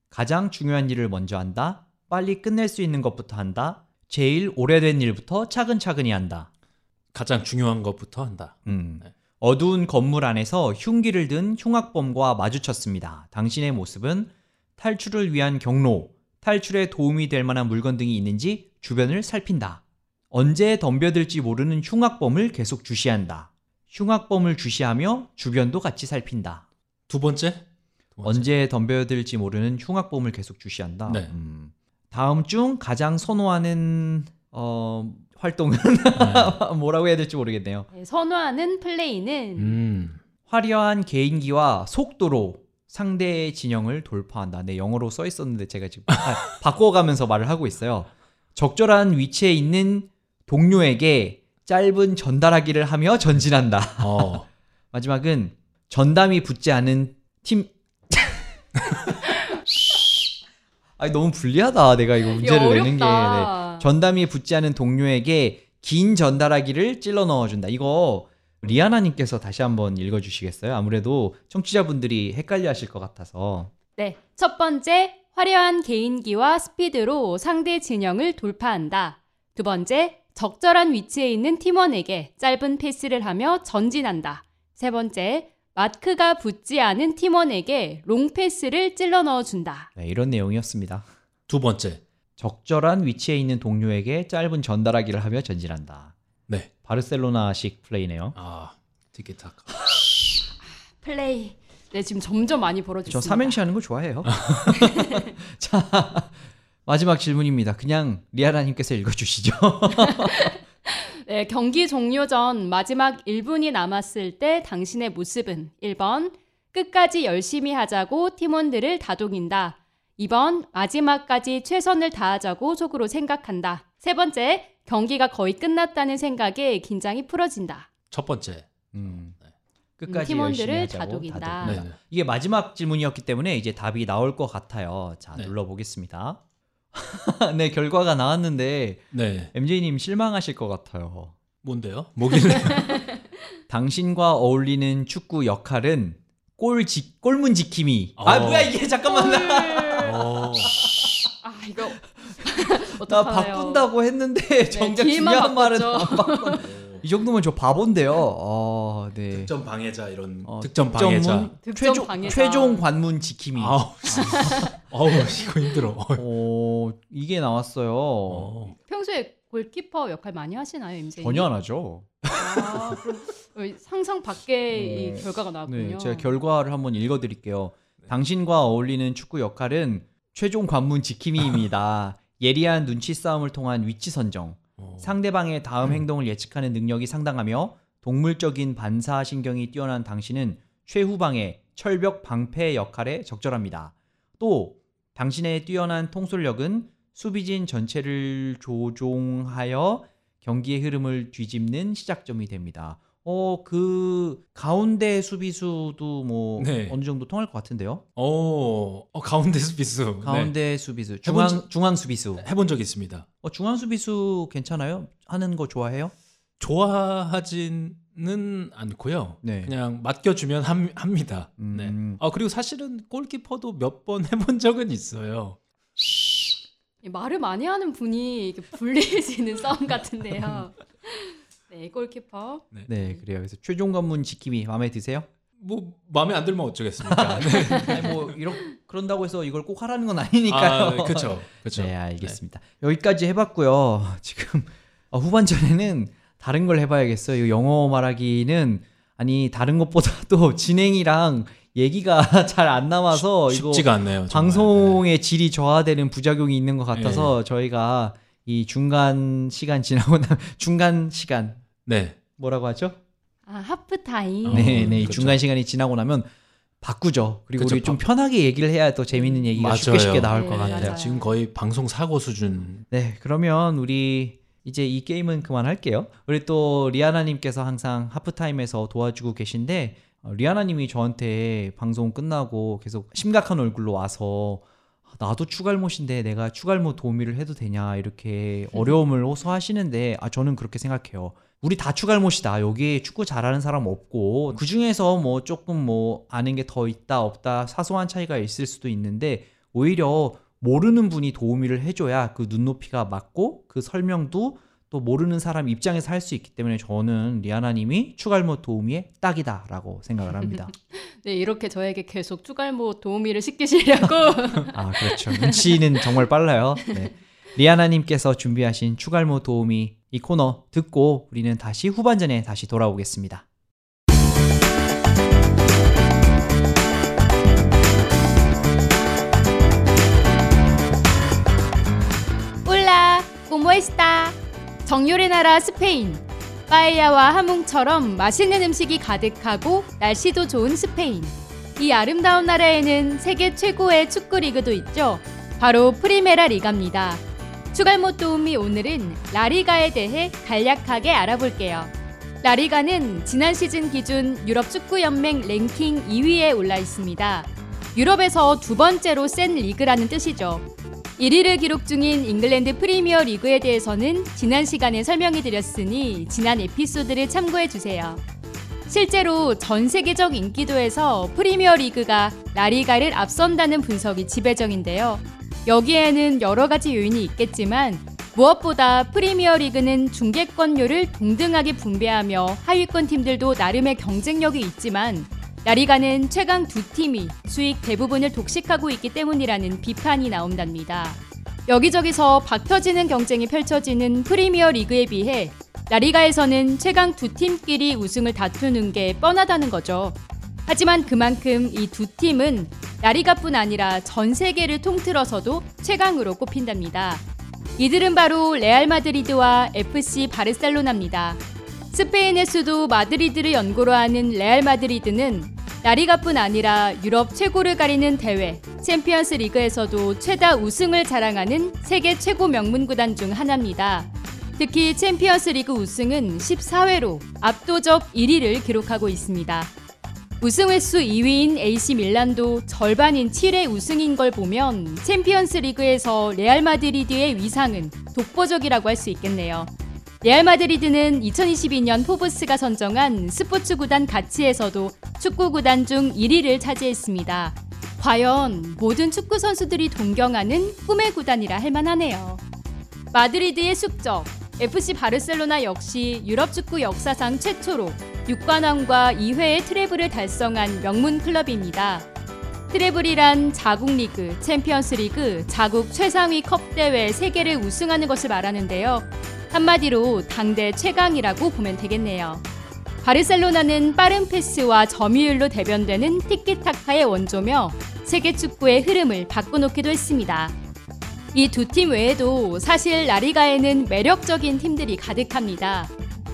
가장 중요한 일을 먼저 한다. 빨리 끝낼 수 있는 것부터 한다. 제일 오래된 일부터 차근차근히 한다. 가장 중요한 것부터 한다. 음. 네. 어두운 건물 안에서 흉기를 든 흉악범과 마주쳤습니다. 당신의 모습은 탈출을 위한 경로, 탈출에 도움이 될 만한 물건 등이 있는지 주변을 살핀다. 언제 덤벼들지 모르는 흉악범을 계속 주시한다. 흉악범을 주시하며 주변도 같이 살핀다. 두 번째? 두 번째. 언제 덤벼들지 모르는 흉악범을 계속 주시한다. 네. 음. 다음 중 가장 선호하는 어, 활동은 [laughs] 뭐라고 해야 될지 모르겠네요. 네, 선호하는 플레이는 음. 화려한 개인기와 속도로 상대의 진영을 돌파한다. 네, 영어로 써 있었는데 제가 지금 바- [laughs] 바꿔가면서 말을 하고 있어요. 적절한 위치에 있는 동료에게 짧은 전달하기를 하며 전진한다. 어. [laughs] 마지막은 전담이 붙지 않은 팀. 아 너무 불리하다. 내가 이거 문제를 내는 게 네. 어렵다. 전담이 붙지 않은 동료에게 긴 전달하기를 찔러 넣어준다. 이거 리아나님께서 다시 한번 읽어주시겠어요? 아무래도 청취자분들이 헷갈려 하실 것 같아서. 네, 첫 번째 화려한 개인기와 스피드로 상대 진영을 돌파한다. 두 번째 적절한 위치에 있는 팀원에게 짧은 패스를 하며 전진한다. 세 번째 마크가 붙지 않은 팀원에게 롱 패스를 찔러 넣어준다. 네, 이런 내용이었습니다. 두 번째. 적절한 위치에 있는 동료에게 짧은 전달하기를 하며 전진한다. 네. 바르셀로나식 플레이네요. 아, 티키타카. [laughs] 플레이. 네, 지금 점점 많이 벌어졌습니다. 저 삼행시 하는 거 좋아해요. [laughs] [laughs] 자, 마지막 질문입니다. 그냥 리아라님께서 읽어주시죠. 네, 경기 종료 전 마지막 1분이 남았을 때 당신의 모습은 1번 끝까지 열심히 하자고 팀원들을 다독인다. 2번 마지막까지 최선을 다하자고 속으로 생각한다. 세 번째 경기가 거의 끝났다는 생각에 긴장이 풀어진다. 첫 번째. 음, 끝까지 팀원들을 열심히 하자고 다독인다. 다독인다. 네. 이게 마지막 질문이었기 때문에 이제 답이 나올 것 같아요. 자, 네. 눌러보겠습니다. [laughs] 네, 결과가 나왔는데 네. MJ님 실망하실 것 같아요. 뭔데요? 뭐길래? [laughs] 당신과 어울리는 축구 역할은 골 지, 골문 지킴이. 아 어. 뭐야 이게 잠깐만 나, 어. 아 이거 [laughs] 나? 바꾼다고 했는데 [laughs] 정작 뒤에만 중요한 말은 바꿨죠. 안 바꾼. [laughs] 이 정도면 저 바본데요. 어, 네. 득점 방해자 이런 어, 득점 방해자. 득점 최종 방해자. 최종 관문 지킴이. 아우. 어우, 이거 힘들어. 어, 이게 나왔어요. 어. 평소에 골키퍼 역할 많이 하시나요, 임재? 전혀 안 하죠. 아, 그럼 어, 상상 밖의 네. 이 결과가 나왔군요. 네, 제가 결과를 한번 읽어드릴게요. 당신과 어울리는 축구 역할은 최종 관문 지킴이입니다. [laughs] 예리한 눈치 싸움을 통한 위치 선정, 어. 상대방의 다음 행동을 예측하는 능력이 상당하며 동물적인 반사 신경이 뛰어난 당신은 최후방의 철벽 방패 역할에 적절합니다. 또 당신의 뛰어난 통솔력은 수비진 전체를 조종하여 경기의 흐름을 뒤집는 시작점이 됩니다. 어, 그 가운데 수비수도 뭐 네. 어느 정도 통할 것 같은데요. 어, 어, 가운데 수비수. 가운데 수비수, 해본 중앙 적- 중앙 수비수. 네. 해본 적 있습니다. 어, 중앙 수비수 괜찮아요? 하는 거 좋아해요? 좋아하지는 않고요. 네. 그냥 맡겨주면 함, 합니다. 음. 네. 아 그리고 사실은 골키퍼도 몇 번 [laughs] 해본 적은 있어요. 이 말을 많이 하는 분이 이렇게 불리해지는 싸움 같은데요. [laughs] 네, 골키퍼. 네, 그래요. 그래서 최종 관문 지킴이 마음에 드세요? 뭐 마음에 안 들면 어쩌겠습니까? [laughs] 네. 아니 뭐 이런 그런다고 해서 이걸 꼭 하라는 건 아니니까요. 아, 그렇죠, 그렇죠. 네, 알겠습니다. 여기까지 해봤고요. [laughs] 지금 어, 후반전에는 다른 걸 해봐야겠어요. 이 영어 말하기는 아니 다른 것보다도 [laughs] 진행이랑 얘기가 잘 안 남아서 이거 쉽지가 않네요. 정말. 방송의 질이 저하되는 부작용이 있는 것 같아서 저희가 이 중간 시간 지나고 나 [laughs] 중간 시간 네. 뭐라고 하죠? 아, 하프 타임. 어, 네, 네. 그렇죠. 중간 시간이 지나고 나면 바꾸죠. 그리고 그쵸, 우리 좀 바- 편하게 얘기를 해야 또 재밌는 얘기가 쉽게 맞아요. 쉽게 나올 네, 것 같아요. 맞아요. 지금 거의 방송 사고 수준. 네, 그러면 우리 이제 이 게임은 그만할게요. 우리 또 리아나님께서 항상 하프타임에서 도와주고 계신데 어, 리아나님이 저한테 방송 끝나고 계속 심각한 얼굴로 와서 아, 나도 추갈못인데 내가 추갈못 도우미를 해도 되냐 이렇게 어려움을 호소하시는데 아 저는 그렇게 생각해요. 우리 다 추갈못이다. 여기 축구 잘하는 사람 없고 그 중에서 뭐 조금 뭐 아는 게 더 있다 없다 사소한 차이가 있을 수도 있는데 오히려 모르는 분이 도우미를 해줘야 그 눈높이가 맞고 그 설명도 또 모르는 사람 입장에서 할 수 있기 때문에 저는 리아나님이 추갈못 도우미의 딱이다라고 생각을 합니다. [laughs] 네, 이렇게 저에게 계속 추갈못 도우미를 시키시려고. [laughs] 아 그렇죠. 눈치는 정말 빨라요. 네. 리아나님께서 준비하신 추갈못 도우미 이 코너 듣고 우리는 다시 후반전에 다시 돌아오겠습니다. 올라, 고모에스타. 정열의 나라 스페인. 빠에야와 하몽처럼 맛있는 음식이 가득하고 날씨도 좋은 스페인. 이 아름다운 나라에는 세계 최고의 축구 리그도 있죠. 바로 프리메라 리가입니다. 축알못 도우미 오늘은 라리가에 대해 간략하게 알아볼게요. 라리가는 지난 시즌 기준 유럽 축구 연맹 랭킹 2위에 올라 있습니다. 유럽에서 두 번째로 센 리그라는 뜻이죠. 1위를 기록 중인 잉글랜드 프리미어 리그에 대해서는 지난 시간에 설명해 드렸으니 지난 에피소드를 참고해 주세요. 실제로 전 세계적 인기도에서 프리미어 리그가 라리가를 앞선다는 분석이 지배적인데요. 여기에는 여러 가지 요인이 있겠지만 무엇보다 프리미어 리그는 중계권료를 동등하게 분배하며 하위권 팀들도 나름의 경쟁력이 있지만 라리가는 최강 두 팀이 수익 대부분을 독식하고 있기 때문이라는 비판이 나온답니다. 여기저기서 박혀지는 경쟁이 펼쳐지는 프리미어 리그에 비해 라리가에서는 최강 두 팀끼리 우승을 다투는 게 뻔하다는 거죠. 하지만 그만큼 이 두 팀은 라리가뿐 아니라 전 세계를 통틀어서도 최강으로 꼽힌답니다. 이들은 바로 레알 마드리드와 FC 바르셀로나입니다. 스페인의 수도 마드리드를 연고로 하는 레알 마드리드는 라리가뿐 아니라 유럽 최고를 가리는 대회 챔피언스 리그에서도 최다 우승을 자랑하는 세계 최고 명문 구단 중 하나입니다. 특히 챔피언스 리그 우승은 14회로 압도적 1위를 기록하고 있습니다. 우승 횟수 2위인 AC 밀란도 절반인 7회 우승인 걸 보면 챔피언스 리그에서 레알 마드리드의 위상은 독보적이라고 할 수 있겠네요. 레알 마드리드는 2022년 포브스가 선정한 스포츠 구단 가치에서도 축구 구단 중 1위를 차지했습니다. 과연 모든 축구 선수들이 동경하는 꿈의 구단이라 할 만하네요. 마드리드의 숙적 FC 바르셀로나 역시 유럽 축구 역사상 최초로 6관왕과 2회의 트레블을 달성한 명문 클럽입니다. 트레블이란 자국 리그, 챔피언스 리그, 자국 최상위 컵 대회 3개를 우승하는 것을 말하는데요. 한마디로 당대 최강이라고 보면 되겠네요. 바르셀로나는 빠른 패스와 점유율로 대변되는 티키타카의 원조며 세계 축구의 흐름을 바꿔놓기도 했습니다. 이 두 팀 외에도 사실 라리가에는 매력적인 팀들이 가득합니다.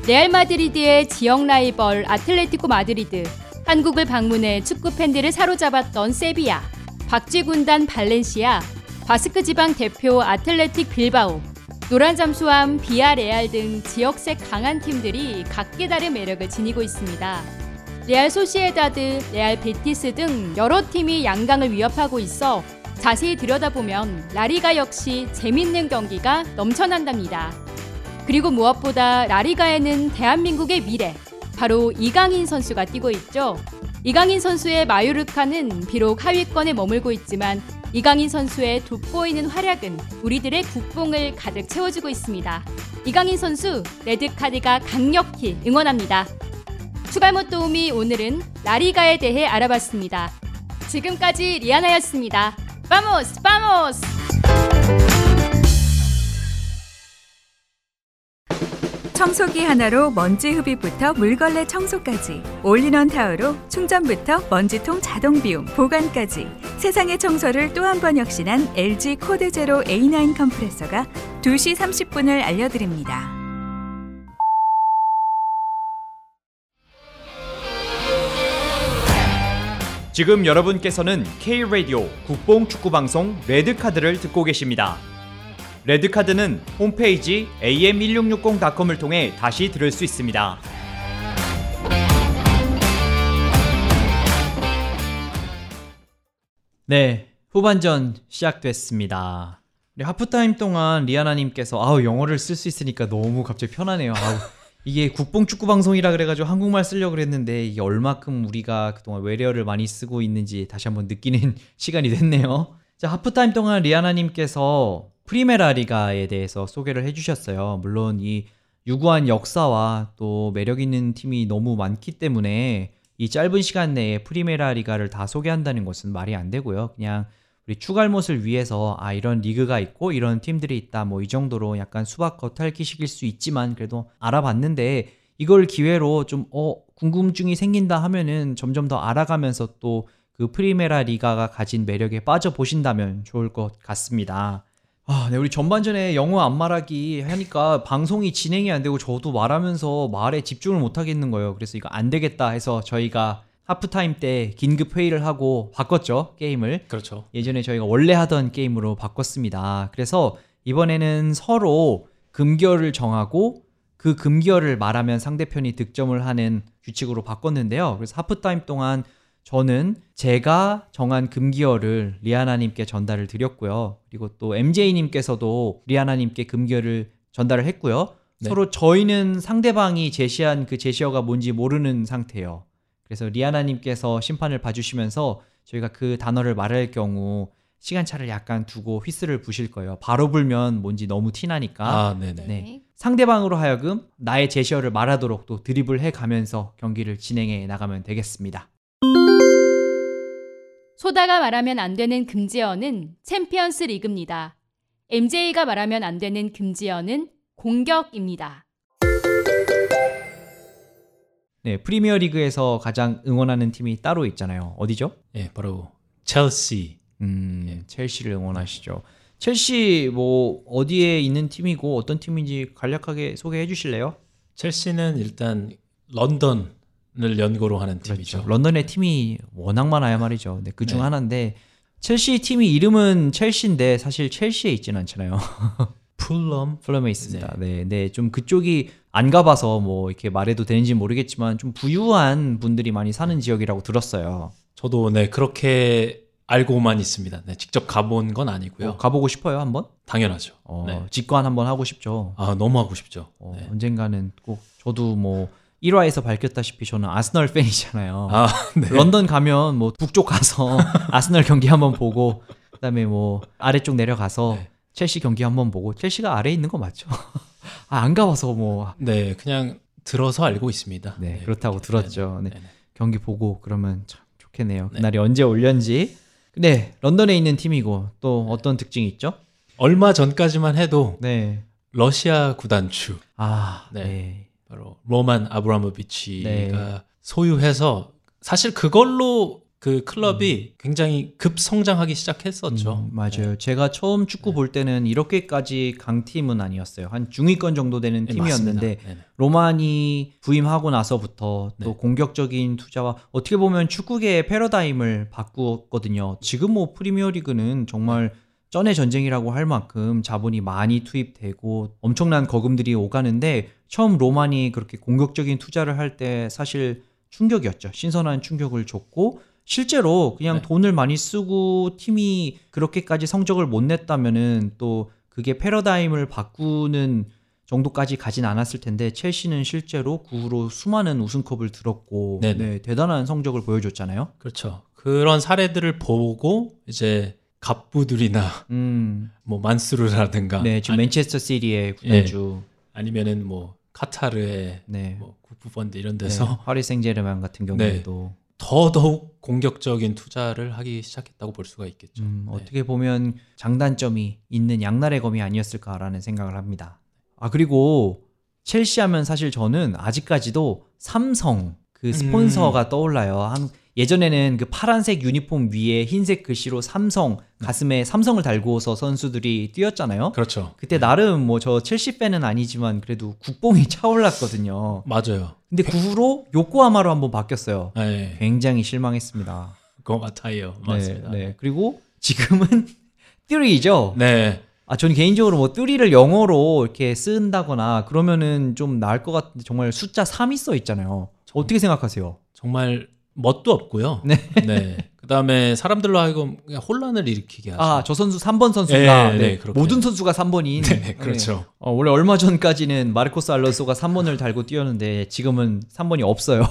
레알 마드리드의 지역 라이벌 아틀레티코 마드리드, 한국을 방문해 축구 팬들을 사로잡았던 세비야, 박쥐 군단 발렌시아, 바스크 지방 대표 아틀레틱 빌바오, 노란 잠수함 비아레알 등 지역색 강한 팀들이 각기 다른 매력을 지니고 있습니다. 레알 소시에다드, 레알 베티스 등 여러 팀이 양강을 위협하고 있어 자세히 들여다보면 라리가 역시 재밌는 경기가 넘쳐난답니다. 그리고 무엇보다 라리가에는 대한민국의 미래, 바로 이강인 선수가 뛰고 있죠. 이강인 선수의 마요르카는 비록 하위권에 머물고 있지만 이강인 선수의 돋보이는 활약은 우리들의 국뽕을 가득 채워주고 있습니다. 이강인 선수 레드카드가 강력히 응원합니다. 추가못 도우미 오늘은 라리가에 대해 알아봤습니다. 지금까지 리아나였습니다. Vamos Vamos! 청소기 하나로 먼지 흡입부터 물걸레 청소까지 올인원 타워로 충전부터 먼지통 자동 비움 보관까지 세상의 청소를 또 한 번 혁신한 LG 코드 제로 A9 컴프레서가 2시 30분을 알려드립니다. 지금 여러분께서는 K 라디오 국뽕 축구 방송 레드 카드를 듣고 계십니다. 레드카드는 홈페이지 am1660.com을 통해 다시 들을 수 있습니다. 네, 후반전 시작됐습니다. 우리 하프타임 동안 리아나님께서 아우 영어를 쓸 수 있으니까 너무 갑자기 편하네요. 아우 [laughs] 이게 국뽕 축구 방송이라 그래가지고 한국말 쓰려고 그랬는데 이게 얼마큼 우리가 그동안 외래어를 많이 쓰고 있는지 다시 한번 느끼는 [laughs] 시간이 됐네요. 자 하프타임 동안 리아나님께서 프리메라 리가에 대해서 소개를 해주셨어요. 물론 이 유구한 역사와 또 매력 있는 팀이 너무 많기 때문에 이 짧은 시간 내에 프리메라 리가를 다 소개한다는 것은 말이 안 되고요. 그냥 우리 축알못을 위해서 아 이런 리그가 있고 이런 팀들이 있다 뭐 이 정도로 약간 수박 겉핥기식일 수 있지만 그래도 알아봤는데 이걸 기회로 좀 어 궁금증이 생긴다 하면은 점점 더 알아가면서 또 그 프리메라 리가가 가진 매력에 빠져 보신다면 좋을 것 같습니다. 아, 네, 우리 전반전에 영어 안 말하기 하니까 방송이 진행이 안 되고 저도 말하면서 말에 집중을 못 하겠는 거예요. 그래서 이거 안 되겠다 해서 저희가 하프타임 때 긴급 회의를 하고 바꿨죠, 게임을. 그렇죠. 예전에 저희가 원래 하던 게임으로 바꿨습니다. 그래서 이번에는 서로 금결을 정하고 그 금결을 말하면 상대편이 득점을 하는 규칙으로 바꿨는데요. 그래서 하프타임 동안 저는 제가 정한 금기어를 리아나님께 전달을 드렸고요. 그리고 또 MJ님께서도 리아나님께 금기어를 전달을 했고요. 네. 서로 저희는 상대방이 제시한 그 제시어가 뭔지 모르는 상태예요. 그래서 리아나님께서 심판을 봐주시면서 저희가 그 단어를 말할 경우 시간차를 약간 두고 휘슬을 부실 거예요. 바로 불면 뭔지 너무 티나니까. 아, 네네. 네. 상대방으로 하여금 나의 제시어를 말하도록 또 드리블 해 가면서 경기를 진행해 나가면 되겠습니다. 소다가 말하면 안 되는 금지어는 챔피언스 리그입니다. MJ가 말하면 안 되는 금지어는 공격입니다. 네, 프리미어 리그에서 가장 응원하는 팀이 따로 있잖아요. 어디죠? 예, 바로 첼시. 음, 예. 첼시를 응원하시죠. 첼시 뭐 어디에 있는 팀이고 어떤 팀인지 간략하게 소개해 주실래요? 첼시는 일단 런던 을 연고로 하는 팀이죠. 그렇죠. 런던의 팀이 워낙 많아야 말이죠. 네, 그중 네. 하나인데 첼시 팀이 이름은 첼시인데 사실 첼시에 있지는 않잖아요. [laughs] 풀럼. 플럼에 있습니다. 네, 네, 좀 그쪽이 안 가봐서 뭐 이렇게 말해도 되는지 모르겠지만 좀 부유한 분들이 많이 사는 지역이라고 들었어요. 저도 네 그렇게 알고만 있습니다. 네, 직접 가본 건 아니고요. 어, 가보고 싶어요 한번? 당연하죠. 어, 네. 직관 한번 하고 싶죠. 아 너무 하고 싶죠. 어, 네. 언젠가는 꼭 저도 뭐 1화에서 밝혔다시피 저는 아스널 팬이잖아요. 아 네. 런던 가면 뭐 북쪽 가서 [laughs] 아스널 경기 한번 보고 그다음에 뭐 아래쪽 내려가서 네. 첼시 경기 한번 보고 첼시가 아래에 있는 거 맞죠? [laughs] 아, 안 가봐서 뭐 네, 그냥 들어서 알고 있습니다. 네, 그렇다고 들었죠. 네. 네, 네. 경기 보고 그러면 참 좋겠네요. 네. 그날이 언제 올련지. 네, 런던에 있는 팀이고 또 어떤 특징이 있죠? 얼마 전까지만 해도 네. 러시아 구단주 아, 네. 네. 바로 로만 아브라모비치가 네. 소유해서 사실 그걸로 그 클럽이 굉장히 급성장하기 시작했었죠. 음, 맞아요. 네. 제가 처음 축구 볼 때는 이렇게까지 강팀은 아니었어요. 한 중위권 정도 되는 네, 팀이었는데 맞습니다. 네네. 로만이 부임하고 나서부터 또 네. 공격적인 투자와 어떻게 보면 축구계의 패러다임을 바꾸었거든요. 지금 뭐 프리미어리그는 정말 쩐의 전쟁이라고 할 만큼 자본이 많이 투입되고 엄청난 거금들이 오가는데 처음 로만이 그렇게 공격적인 투자를 할 때 사실 충격이었죠. 신선한 충격을 줬고 실제로 그냥 네. 돈을 많이 쓰고 팀이 그렇게까지 성적을 못 냈다면은 또 그게 패러다임을 바꾸는 정도까지 가진 않았을 텐데 첼시는 실제로 그 후로 수많은 우승컵을 들었고. 네, 대단한 성적을 보여줬잖아요. 그렇죠. 그런 사례들을 보고 이제 갑부들이나 음, 뭐 만수르라든가 네 지금 아니, 맨체스터 시티의 구단주, 아니면은 뭐 카타르의 네, 뭐 국부펀드 이런 네, 데서 파리 생제르맹 같은 경우에도 더더욱 공격적인 투자를 하기 시작했다고 볼 수가 있겠죠. 음, 네. 어떻게 보면 장단점이 있는 양날의 검이 아니었을까라는 생각을 합니다. 아 그리고 첼시 하면 사실 저는 아직까지도 삼성 그 음. 스폰서가 떠올라요. 한, 예전에는 그 파란색 유니폼 위에 흰색 글씨로 삼성 가슴에 삼성을 달고서 선수들이 뛰었잖아요. 그렇죠. 그때 나름 뭐 저 첼시 팬은 아니지만 그래도 국뽕이 [laughs] 차올랐거든요. 맞아요. 근데 그 후로 요코하마로 한번 바뀌었어요. 네. 굉장히 실망했습니다. 것 같아요. 맞습니다. 네, 네. 그리고 지금은 [laughs] 3죠. 네. 아, 저는 개인적으로 뭐 3를 영어로 이렇게 쓴다거나 그러면은 좀 나을 것 같은데 정말 숫자 3이 써 있잖아요. 어떻게 생각하세요? 정말 멋도 없고요. 네. 네. 그다음에 사람들로 하여금 그냥 혼란을 일으키게 하죠. 아, 저 선수 3번 선수가 네, 네, 네. 모든 선수가 3번인. 네, 그렇죠. 어, 원래 얼마 전까지는 마르코스 알론소가 3번을 달고 뛰었는데 지금은 3번이 없어요.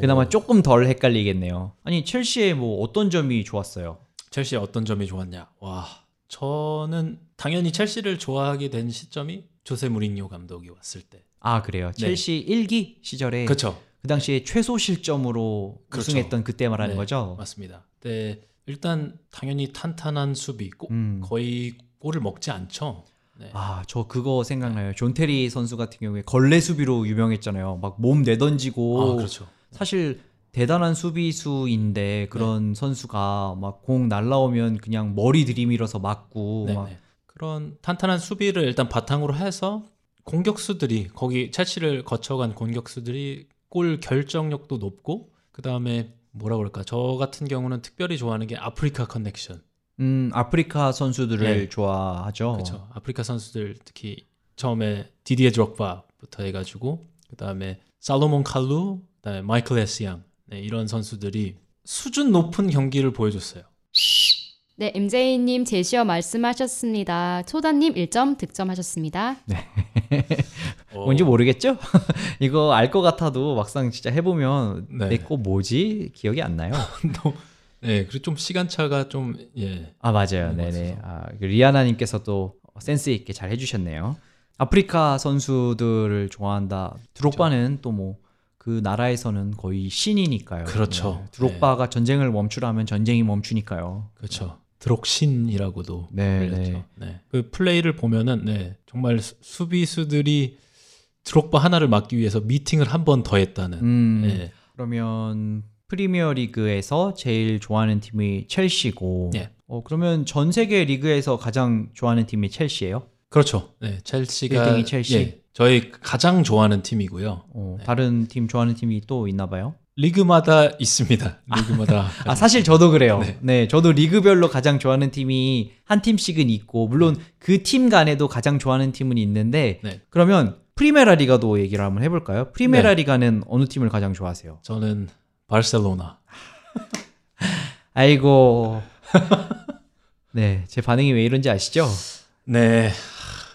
그나마 조금 덜 헷갈리겠네요. 아니, 첼시의 뭐 어떤 점이 좋았어요? 첼시 어떤 점이 좋았냐? 와, 저는 당연히 첼시를 좋아하게 된 시점이 조세 무리뉴 감독이 왔을 때. 아, 그래요. 네. 첼시 1기 시절에 그 그렇죠. 당시에 최소 실점으로 그렇죠. 우승했던 그때 말하는 네, 거죠. 맞습니다. 네, 일단 당연히 탄탄한 수비, 꼭 음. 거의 골을 먹지 않죠. 네. 아, 저 그거 생각나요. 존 테리 선수 같은 경우에 걸레 수비로 유명했잖아요. 막 몸 내던지고 아, 그렇죠. 사실 대단한 수비수인데 그런 선수가 막 공 날라오면 그냥 머리 들이밀어서 맞고 네, 막 네. 그런 탄탄한 수비를 일단 바탕으로 해서 공격수들이 거기 첼시를 거쳐간 공격수들이 골 결정력도 높고 그 다음에 뭐라 그럴까 저 같은 경우는 특별히 좋아하는 게 아프리카 커넥션 음, 아프리카 선수들을 네. 좋아하죠. 그렇죠 아프리카 선수들 특히 처음에 디디에 드록바부터 해가지고 그 다음에 살로몬 칼루 그다음에 마이클 에스양 네, 이런 선수들이 수준 높은 경기를 보여줬어요. 네, MJ님 제시어 말씀하셨습니다. 초단님 1점 득점하셨습니다. [laughs] 어, 뭔지 모르겠죠? [laughs] 이거 알 것 같아도 막상 진짜 해보면 네. 내거 뭐지? 기억이 안 나요. [laughs] 네, 그리고 좀 시간차가 좀 예. 아 맞아요. 네네. 아, 그 리아나님께서 또 센스 있게 잘 해주셨네요. 아프리카 선수들을 좋아한다. 드록바는 또 뭐 그 나라에서는 거의 신이니까요. 그렇죠. 네. 드록바가 전쟁을 멈추라면 전쟁이 멈추니까요. 그렇죠. 드록신이라고도 네, 불렸죠. 네. 네. 그 플레이를 보면은 네, 정말 수- 수비수들이 드록바 하나를 막기 위해서 미팅을 한 번 더 했다는. 음, 네. 그러면 프리미어 리그에서 제일 좋아하는 팀이 첼시고. 예. 어, 그러면 전 세계 리그에서 가장 좋아하는 팀이 첼시예요? 그렇죠. 네, 첼시가 1등이 첼시? 예, 저희 가장 좋아하는 팀이고요. 어, 네. 다른 팀 좋아하는 팀이 또 있나 봐요? 리그마다 있습니다. 리그마다. [laughs] 아 사실 저도 그래요. 네. 네. 저도 리그별로 가장 좋아하는 팀이 한 팀씩은 있고 물론 그팀 간에도 가장 좋아하는 팀은 있는데 네. 그러면 프리메라 리가도 얘기를 한번 해볼까요? 프리메라 네. 리가는 어느 팀을 가장 좋아하세요? 저는 바르셀로나. 아이고 네 제 반응이 왜 이런지 아시죠? 네.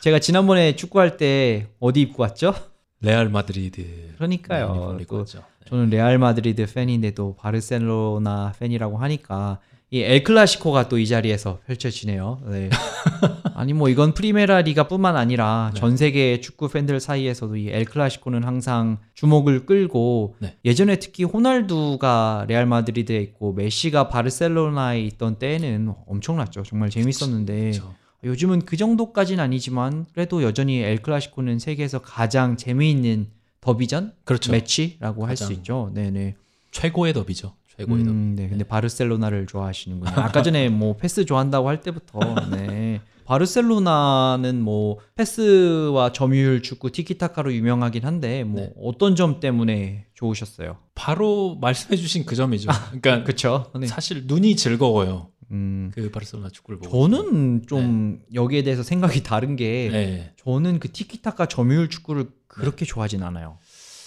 제가 지난번에 축구할 때 어디 입고 왔죠? 레알 마드리드. 그러니까요. 네, 입고 또 왔죠. 네. 저는 레알 마드리드 팬인데도 바르셀로나 팬이라고 하니까 이 엘클라시코가 또 이 자리에서 펼쳐지네요. 네. [laughs] 아니 뭐 이건 프리메라 리가뿐만 아니라 네. 전 세계 축구 팬들 사이에서도 이 엘클라시코는 항상 주목을 끌고 네. 예전에 특히 호날두가 레알 마드리드에 있고 메시가 바르셀로나에 있던 때는 엄청났죠. 정말 재밌었는데 그렇죠. 요즘은 그 정도까지는 아니지만 그래도 여전히 엘클라시코는 세계에서 가장 재미있는 더비전 그렇죠. 매치라고 할 수 있죠. 네네. 최고의 더비죠. 최고의. 음, 네. 근데 바르셀로나를 좋아하시는군요. 아까 전에 뭐 패스 좋아한다고 할 때부터 네. 바르셀로나는 뭐 패스와 점유율 축구 티키타카로 유명하긴 한데 뭐 네. 어떤 점 때문에 좋으셨어요? 바로 말씀해주신 그 점이죠. 그러니까 그렇죠. 네. 사실 눈이 즐거워요. 음. 그 바르셀로나 축구를 보고. 저는 좀 여기에 대해서 생각이 다른 게 네. 저는 그 티키타카 점유율 축구를 그렇게 좋아하진 않아요.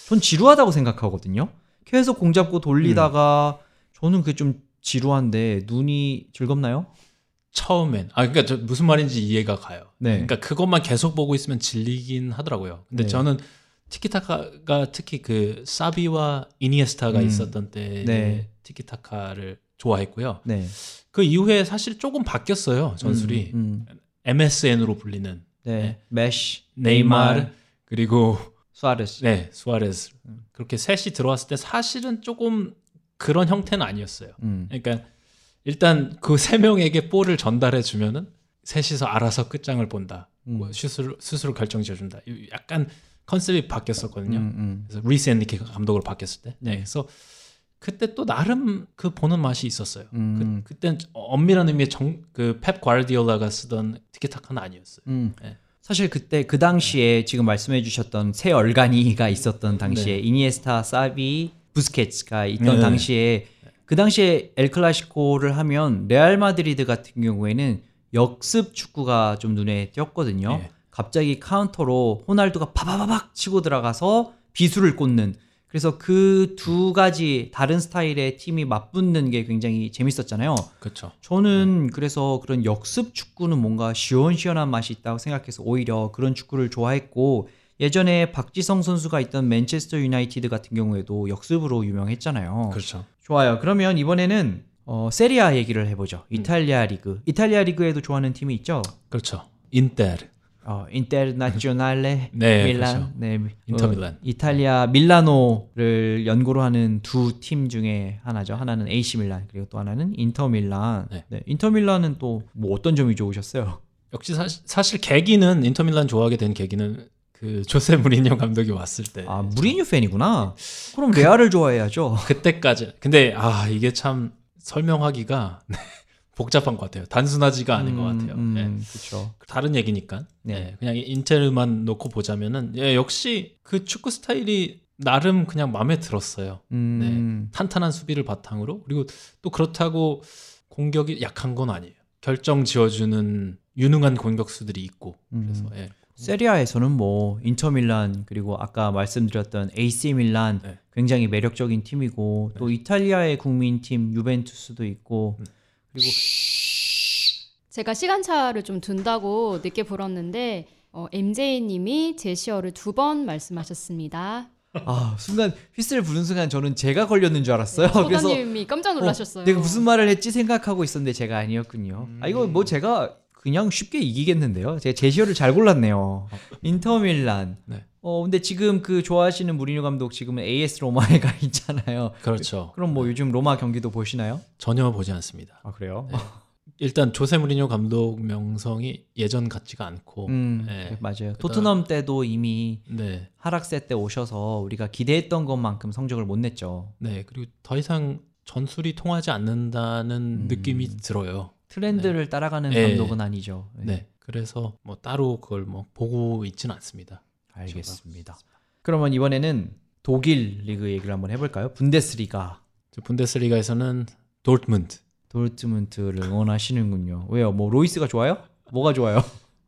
전 지루하다고 생각하거든요. 계속 공 잡고 돌리다가 저는 그게 좀 지루한데 눈이 즐겁나요? 처음엔 아 그러니까 저 무슨 말인지 이해가 가요. 네. 그러니까 그것만 계속 보고 있으면 질리긴 하더라고요. 근데 네. 저는 티키타카가 특히 그 사비와 이니에스타가 음. 있었던 때 네. 티키타카를 좋아했고요. 네. 그 이후에 사실 조금 바뀌었어요. 전술이 음, 음. MSN으로 불리는 네. 네. 메시, 네이마르 그리고 수아레스. 네 수아레스 그렇게 셋이 들어왔을 때 사실은 조금 그런 형태는 아니었어요. 음. 그러니까 일단 그 세 명에게 볼을 전달해 주면은 셋이서 알아서 끝장을 본다. 음. 뭐 슛을 스스로 결정 지어준다. 이- 약간 컨셉이 바뀌었었거든요. 음, 음. 그래서 루이스 엔리케 감독으로 바뀌었을 때. 네. 그래서 그때 또 나름 그 보는 맛이 있었어요. 음. 그, 그땐 엄밀한 의미의 정, 그 펩 과르디올라가 쓰던 티키타카는 아니었어요. 음. 네. 사실 그때 그 당시에 지금 말씀해 주셨던 세 얼간이가 있었던 당시에 네. 이니에스타, 사비, 부스케츠가 있던 네. 당시에 그 당시에 엘 클라시코를 하면 레알 마드리드 같은 경우에는 역습 축구가 좀 눈에 띄었거든요. 예. 갑자기 카운터로 호날두가 바바바박 치고 들어가서 비수를 꽂는 그래서 그 두 가지 다른 스타일의 팀이 맞붙는 게 굉장히 재밌었잖아요. 그렇죠. 저는 그래서 그런 역습 축구는 뭔가 시원시원한 맛이 있다고 생각해서 오히려 그런 축구를 좋아했고 예전에 박지성 선수가 있던 맨체스터 유나이티드 같은 경우에도 역습으로 유명했잖아요. 그렇죠. 좋아요. 그러면 이번에는 어, 세리에 A 얘기를 해보죠. 이탈리아 리그. 이탈리아 리그에도 좋아하는 팀이 있죠. 그렇죠. 인테르. 어, 인테르나치오날레 [laughs] 네, 밀란, 그렇죠. 네, 인터 어, 밀란. 이탈리아 밀라노를 연고로 하는 두 팀 중에 하나죠. 하나는 AC 밀란 그리고 또 하나는 인터 밀란. 네. 네, 인터 밀란은 또 뭐 어떤 점이 좋으셨어요? 역시 사실, 사실 계기는 인터 밀란 좋아하게 된 계기는 그 조세 무리뉴 감독이 왔을 때. 아 무리뉴 팬이구나. 그럼 레알을 좋아해야죠. 그때까지. 근데 아 이게 참 설명하기가 복잡한 것 같아요. 단순하지가 않은 것 같아요. 음, 네. 그렇죠. 다른 얘기니까. 네. 네, 그냥 인테르만 놓고 보자면은 예, 역시 그 축구 스타일이 나름 그냥 마음에 들었어요. 음, 탄탄한 수비를 바탕으로 그리고 또 그렇다고 공격이 약한 건 아니에요. 결정 지어주는 유능한 공격수들이 있고 그래서 음. 예. 세리아에서는 뭐 인터 밀란 그리고 아까 말씀드렸던 AC 밀란 네. 굉장히 매력적인 팀이고 또 이탈리아의 국민팀 유벤투스도 있고 음. 그리고 제가 시간차를 좀 둔다고 늦게 불었는데 어, MJ님이 제시어를 두 번 말씀하셨습니다. 아 순간 휘슬 부는 순간 저는 제가 걸렸는 줄 알았어요. 그래서 소다님이 깜짝 놀라셨어요. 어, 내가 무슨 말을 했지 생각하고 있었는데 제가 아니었군요. 아 이거 뭐 제가 그냥 쉽게 이기겠는데요. 제가 제시어를 잘 골랐네요. 인터밀란. 네. 어 근데 지금 그 좋아하시는 무리뉴 감독 지금은 AS 로마에 가 [laughs] 있잖아요. 그렇죠. 그럼 뭐 요즘 로마 경기도 보시나요? 전혀 보지 않습니다. 아 그래요? 일단 조세 무리뉴 감독 명성이 예전 같지가 않고 음 네. 맞아요. 토트넘 때도 이미 네. 하락세 때 오셔서 우리가 기대했던 것만큼 성적을 못 냈죠. 네. 그리고 더 이상 전술이 통하지 않는다는 음. 느낌이 들어요. 트렌드를 따라가는 네. 감독은 아니죠. 네. 그래서 뭐 따로 그걸 뭐 보고 있지는 않습니다. 알겠습니다. 그러면 이번에는 독일 리그 얘기를 한번 해볼까요? 분데스리가 저 분데스리가에서는 도르트문트. 도르트문트를 응원하시는군요. 왜요? 뭐 로이스가 좋아요? 뭐가 좋아요?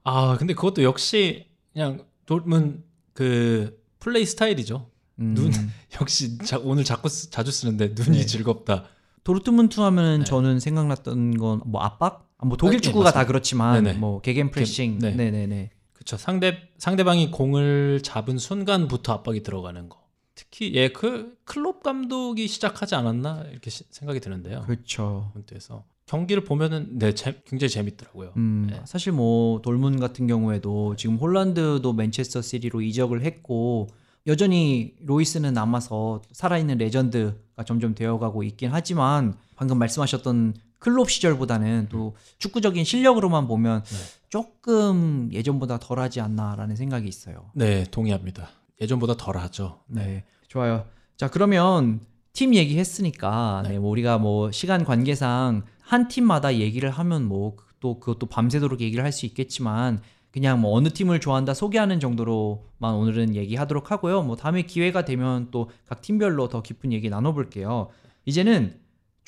아, 근데 그것도 역시 그냥 도르트문 그 플레이 스타일이죠. 음, 눈. [laughs] 역시 자, 오늘 자꾸 쓰- 자주 쓰는데 눈이 네. 즐겁다. 도르트문트 하면 네. 저는 생각났던 건 뭐 압박? 아, 뭐 독일 네, 축구가 맞습니다. 다 그렇지만 네네. 뭐 개겐 프레싱, 네. 네, 네, 네. 그렇죠. 상대 상대방이 공을 잡은 순간부터 압박이 들어가는 거. 특히 예그 클롭 감독이 시작하지 않았나 이렇게 시- 생각이 드는데요. 그렇죠. 그래서 경기를 보면은 네 재- 굉장히 재밌더라고요. 음, 네. 사실 뭐 돌문 같은 경우에도 지금 홀란드도 맨체스터 시티로 이적을 했고 여전히 로이스는 남아서 살아있는 레전드가 점점 되어가고 있긴 하지만 방금 말씀하셨던 클롭 시절보다는 또 축구적인 실력으로만 보면 네. 조금 예전보다 덜하지 않나라는 생각이 있어요. 네, 동의합니다. 예전보다 덜하죠. 네, 좋아요. 자 그러면 팀 얘기했으니까 네. 네, 뭐 우리가 뭐 시간 관계상 한 팀마다 얘기를 하면 뭐 또 그것도 밤새도록 얘기를 할 수 있겠지만 그냥 뭐 어느 팀을 좋아한다 소개하는 정도로만 오늘은 얘기하도록 하고요. 뭐 다음에 기회가 되면 또 각 팀별로 더 깊은 얘기 나눠볼게요. 이제는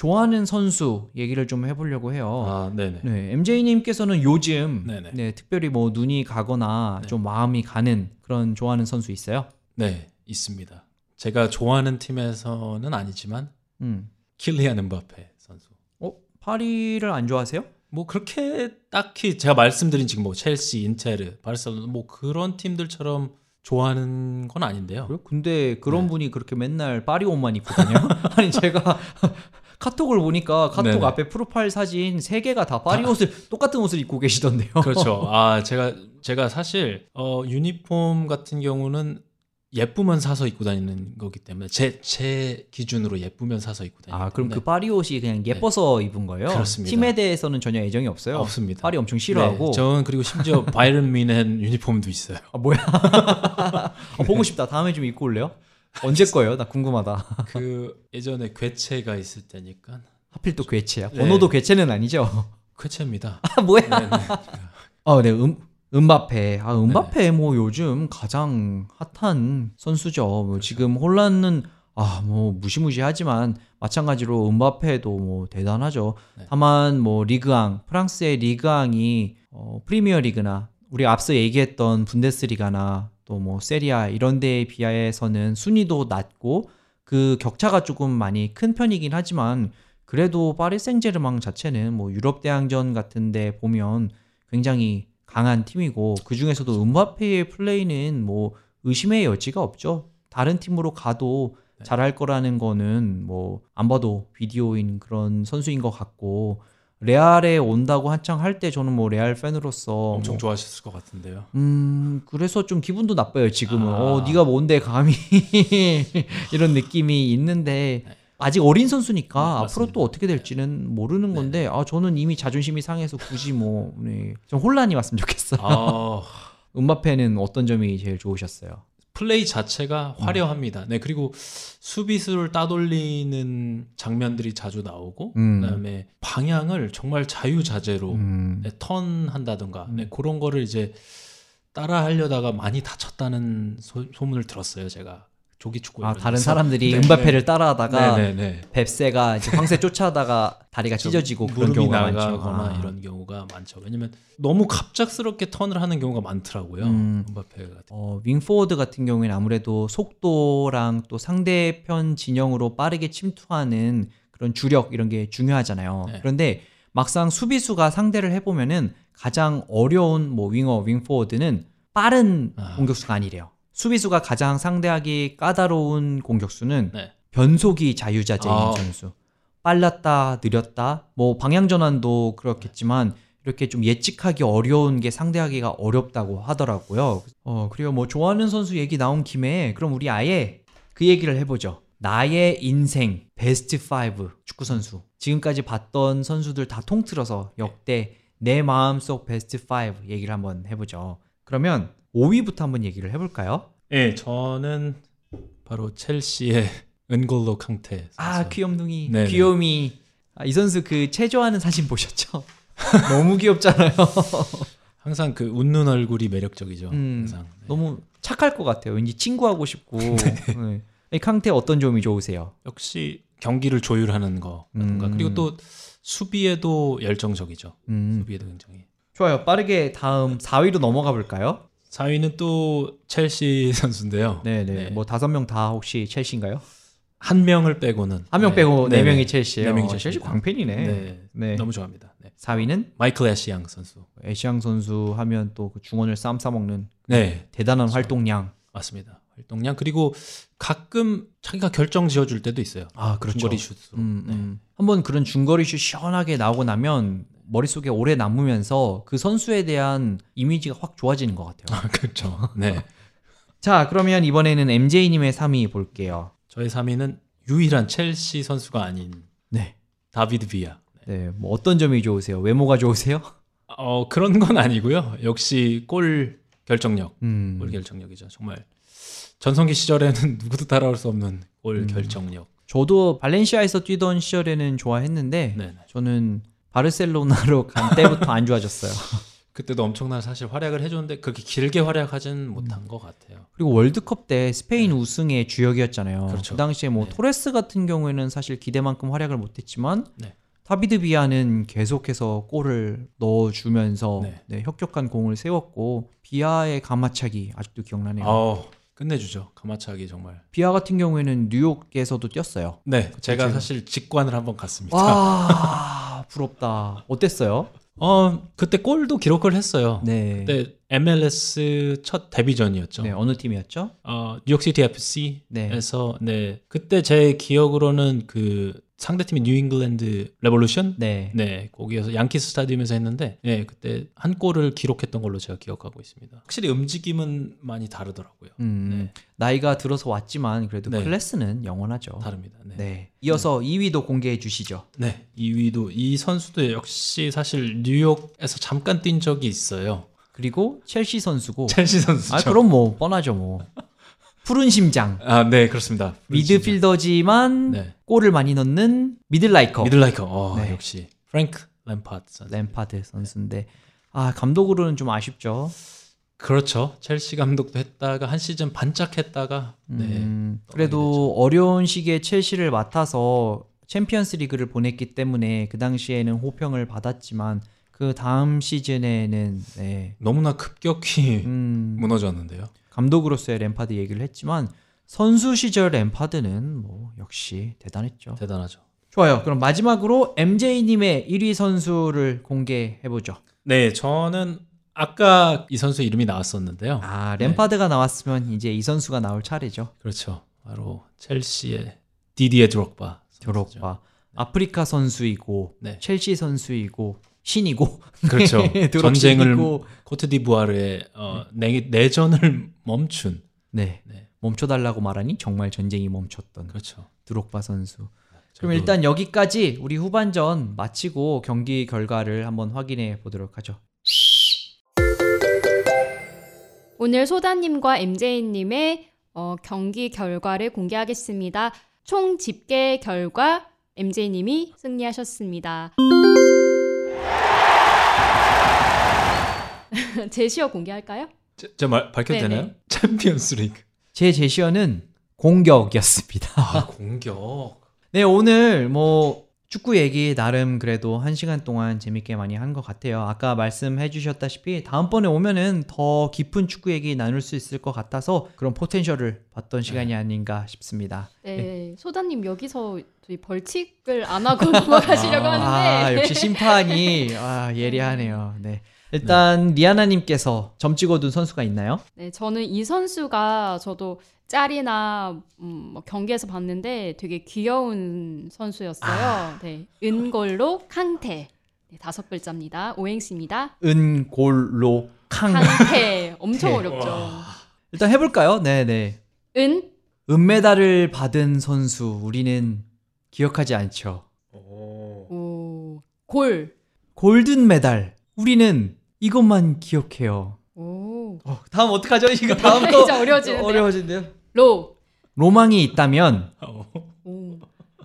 좋아하는 선수 얘기를 좀 해보려고 해요. 아, 네네. 네, MJ님께서는 요즘 네네. 네, 특별히 뭐 눈이 가거나 네. 좀 마음이 가는 그런 좋아하는 선수 있어요? 네, 있습니다. 제가 좋아하는 팀에서는 아니지만 음. 킬리안 음바페 선수. 어 파리를 안 좋아하세요? 뭐 그렇게 딱히 제가 말씀드린 지금 뭐 첼시, 인테르, 바르셀로나 뭐 그런 팀들처럼 좋아하는 건 아닌데요. 근데 그런 네. 분이 그렇게 맨날 파리 옷만 입거든요. [laughs] 아니 제가 카톡을 보니까 카톡 네네. 앞에 프로파일 사진 세 개가 다 파리 옷을 똑같은 옷을 입고 계시던데요. 그렇죠. [laughs] 아 제가 제가 사실 어 유니폼 같은 경우는 예쁘면 사서 입고 다니는 거기 때문에 제 제 기준으로 예쁘면 사서 입고 다니는. 아 그럼 그 파리 옷이 그냥 예뻐서 입은 거예요? 네. 그렇습니다. 팀에 대해서는 전혀 애정이 없어요. 없습니다. 파리 엄청 싫어하고. 네, 저는 그리고 심지어 [laughs] 바이런 미넨 유니폼도 있어요. 아 뭐야? 어, [laughs] 보고 싶다. 다음에 좀 입고 올래요? 언제 거예요? 나 궁금하다. [laughs] 그 예전에 괴체가 있을 때니까 하필 또 괴체야. 네. 번호도 괴체는 아니죠? [laughs] 괴체입니다. 아 뭐야? 네, 네. 아, 네, 음, 음바페. 아, 음바페 뭐 요즘 가장 핫한 선수죠. 뭐 지금 혼란은 아, 뭐 무시무시하지만 마찬가지로 음바페도 뭐 대단하죠. 네. 다만 뭐 리그왕, 프랑스의 리그왕이 어, 프리미어 리그나 우리 앞서 얘기했던 분데스리가나 또 뭐 세리아 이런 데에 비해서는 순위도 낮고 그 격차가 조금 많이 큰 편이긴 하지만 그래도 파리 생제르맹 자체는 뭐 유럽 대항전 같은 데 보면 굉장히 강한 팀이고 그 중에서도 음바페의 플레이는 뭐 의심의 여지가 없죠. 다른 팀으로 가도 네. 잘할 거라는 거는 뭐 안 봐도 비디오인 그런 선수인 것 같고 레알에 온다고 한창 할 때 저는 뭐 레알 팬으로서 엄청 뭐 좋아하셨을 것 같은데요. 음 그래서 좀 기분도 나빠요 지금은. 아. 어 네가 뭔데 감히. [laughs] 이런 느낌이 있는데 아직 어린 선수니까 네, 앞으로. 또 어떻게 될지는 모르는 건데 아 저는 이미 자존심이 상해서 굳이 뭐 네, 좀 혼란이 왔으면 좋겠어요. 아, [laughs] 음바페는 어떤 점이 제일 좋으셨어요 플레이 자체가 화려합니다. 네, 그리고 수비수를 따돌리는 장면들이 자주 나오고, 음. 그다음에 방향을 정말 자유자재로 음. 네, 턴한다든가 네, 그런 거를 이제 따라 하려다가 많이 다쳤다는 소, 문을 들었어요, 제가. 조기 축구 아 이런 다른. 사람들이 네, 음바페를 따라하다가 네, 네, 네. 뱁새가 이제 황새 [laughs] 쫓아다가 다리가 찢어지고 그런 경우가 많죠 나가거나 아. 이런 경우가 많죠. 왜냐면 너무 갑작스럽게 턴을 하는 경우가 많더라고요. 음. 음바페 같은. 어, 윙포워드 같은 경우에는 아무래도 속도랑 또 상대편 진영으로 빠르게 침투하는 그런 주력 이런 게 중요하잖아요. 네. 그런데 막상 수비수가 상대를 해보면은 가장 어려운 뭐 윙어, 윙포워드는 빠른 아. 공격수가 아니래요. 수비수가 가장 상대하기 까다로운 공격수는 네. 변속이 자유자재인 아. 선수. 빨랐다, 느렸다, 뭐 방향 전환도 그렇겠지만 이렇게 좀 예측하기 어려운 게 상대하기가 어렵다고 하더라고요. 어, 그리고 뭐 좋아하는 선수 얘기 나온 김에 그럼 우리 아예 그 얘기를 해보죠. 나의 인생 베스트 5 축구 선수. 지금까지 봤던 선수들 다 통틀어서 역대 내 마음속 베스트 5 얘기를 한번 해보죠. 그러면 5위부터 한번 얘기를 해볼까요? 네, 저는 바로 첼시의 [laughs] 은골로 캉테. 아 선수. 귀염둥이 네네. 귀요미 아, 이 선수 그 체조하는 사진 보셨죠? [laughs] 너무 귀엽잖아요. [laughs] 항상 그 웃는 얼굴이 매력적이죠. 음, 항상. 네. 너무 착할 것 같아요. 왠지 친구하고 싶고. 네. 이 캉테 어떤 점이 좋으세요? 역시 경기를 조율하는 거라든가 음. 그리고 또 수비에도 열정적이죠. 음, 수비에도 굉장히. 좋아요. 빠르게 다음 4위로 넘어가 볼까요? 4위는 또 첼시 [laughs] 선수인데요. 네네. 네. 뭐 다섯 명 다 혹시 첼시인가요? 한 명을 빼고는 한명 네. 빼고 네, 네네. 명이 첼시예요. 네 명이 어, 첼시 첼시입니다. 광팬이네. 네. 네. 너무 좋아합니다. 네. 4위는 마이클 애시양 선수. 애시앙 선수 하면 또 그 중원을 쌈 싸 먹는 네, 대단한 그렇죠. 활동량. 맞습니다. 활동량 그리고 가끔 자기가 결정 지어줄 때도 있어요. 아 중거리 슛으로. 음, 네. 음. 한번 그런 중거리 슛 시원하게 나오고 나면 머릿속에 오래 남으면서 그 선수에 대한 이미지가 확 좋아지는 것 같아요. 아, 그렇죠. 네. 자, 그러면 이번에는 MJ님의 3위 볼게요. 저의 3위는 유일한 첼시 선수가 아닌 네. 다비드 비아. 네, 뭐 어떤 점이 좋으세요? 외모가 좋으세요? 어 그런 건 아니고요. 역시 골 결정력, 음. 골 결정력이죠. 정말 전성기 시절에는 [laughs] 누구도 따라올 수 없는 골 음. 결정력. 저도 발렌시아에서 뛰던 시절에는 좋아했는데 네. 네. 저는 바르셀로나로 간 때부터 안 좋아졌어요. [laughs] 그때도 엄청난 사실 활약을 해줬는데 그렇게 길게 활약하진 못한 것 같아요. 그리고 월드컵 때 스페인 우승의 주역이었잖아요. 그렇죠. 그 당시에 뭐 네. 토레스 같은 경우에는 사실 기대만큼 활약을 못했지만 네. 다비드 비아는 계속해서 골을 넣어주면서 네. 네, 혁혁한 공을 세웠고 비아의 감아차기 아직도 기억나네요. 어 끝내주죠. 감아차기 정말. 비아 같은 경우에는 뉴욕에서도 뛰었어요. 네, 제가 제가- 사실 직관을 한번 갔습니다. 와 [laughs] 부럽다. 어땠어요? 어 그때 골도 기록을 했어요. 네. 그때 MLS 첫 데뷔전이었죠. 네 어느 팀이었죠? 어, 뉴욕시티 FC에서 네. 네. 그때 제 기억으로는 그 상대팀이 뉴잉글랜드 레볼루션 네. 네, 거기에서 양키스 스타디움에서 했는데, 네, 그때 한 골을 기록했던 걸로 제가 기억하고 있습니다. 확실히 움직임은 많이 다르더라고요. 음, 네. 나이가 들어서 왔지만 그래도 네. 클래스는 영원하죠. 다릅니다. 네. 네. 이어서 2위도 공개해 주시죠. 네, 2위도 이 선수도 역시 사실 뉴욕에서 잠깐 뛴 적이 있어요. 그리고 첼시 선수고. 첼시 선수죠. 아 그럼 뭐 뻔하죠 뭐. 푸른 심장. 아, 네, 그렇습니다. 미드필더지만 네. 골을 많이 넣는 미들라이커. 미들라이커. 어, 네. 역시 프랭크 램파드 선수. 램파드 선수인데 아 감독으로는 좀 아쉽죠. 그렇죠. 첼시 감독도 했다가 한 시즌 반짝 했다가 네. 음, 그래도 어려운 시기에 첼시를 맡아서 챔피언스 리그를 보냈기 때문에 그 당시에는 호평을 받았지만 그 다음 시즌에는 네, 너무나 급격히 음, 무너졌는데요. 감독으로서의 램파드 얘기를 했지만 선수 시절 램파드는 뭐 역시 대단했죠. 대단하죠. 좋아요. 그럼 마지막으로 MJ님의 1위 선수를 공개해 보죠. 네, 저는 아까 이 선수 이름이 나왔었는데요. 아 램파드가 나왔으면 이제 이 선수가 나올 차례죠. 그렇죠. 바로 첼시의 디디에 드록바. 드록바 아프리카 선수이고 네. 첼시 선수이고 신이고 그렇죠. [laughs] 드록 전쟁을 신이고. 코트디부아르의 어, 내, 내전을 멈춘. 네. 네. 멈춰달라고 말하니 정말 전쟁이 멈췄던 그렇죠. 드록바 선수. 그럼 저도 일단 여기까지 우리 후반전 마치고 경기 결과를 한번 확인해 보도록 하죠. 오늘 소다님과 MJ님의 어, 경기 결과를 공개하겠습니다. 총 집계 결과 MJ님이 승리하셨습니다. [laughs] 제시어 공개할까요? 제, 제 말, 밝혀도 네네. 되나요? [laughs] 챔피언스 리그. 제 제시어는 공격이었습니다. 아, 공격. [laughs] 네, 오늘 뭐 축구 얘기 나름 그래도 한 시간 동안 재밌게 많이 한 것 같아요. 아까 말씀해 주셨다시피 다음번에 오면은 더 깊은 축구 얘기 나눌 수 있을 것 같아서 그런 potential을 봤던 시간이 아닌가 싶습니다. 네, 소다님 여기서 저희 벌칙을 안 하고 넘어가시려고 아, 하는데 아, 역시 심판이 아, 예리하네요. 네. 일단 리아나님께서 점 찍어둔 선수가 있나요? 네, 저는 이 선수가 저도 짤이나 음, 뭐 경기에서 봤는데 되게 귀여운 선수였어요. 아. 네, 은골로 캉테 네, 다섯 글자입니다. 오행시입니다. 은골로 캉. 캉테 [laughs] 엄청 네. 어렵죠. 일단 해볼까요? 네네. 은 은메달을 받은 선수 우리는 기억하지 않죠. 오, 골. 골든 메달 우리는 이것만 기억해요. 오. 어, 다음 어떡하죠? 이거 다음 또 어려워지는데요. 어려워진대요. 로. 로망이 있다면 어. 오.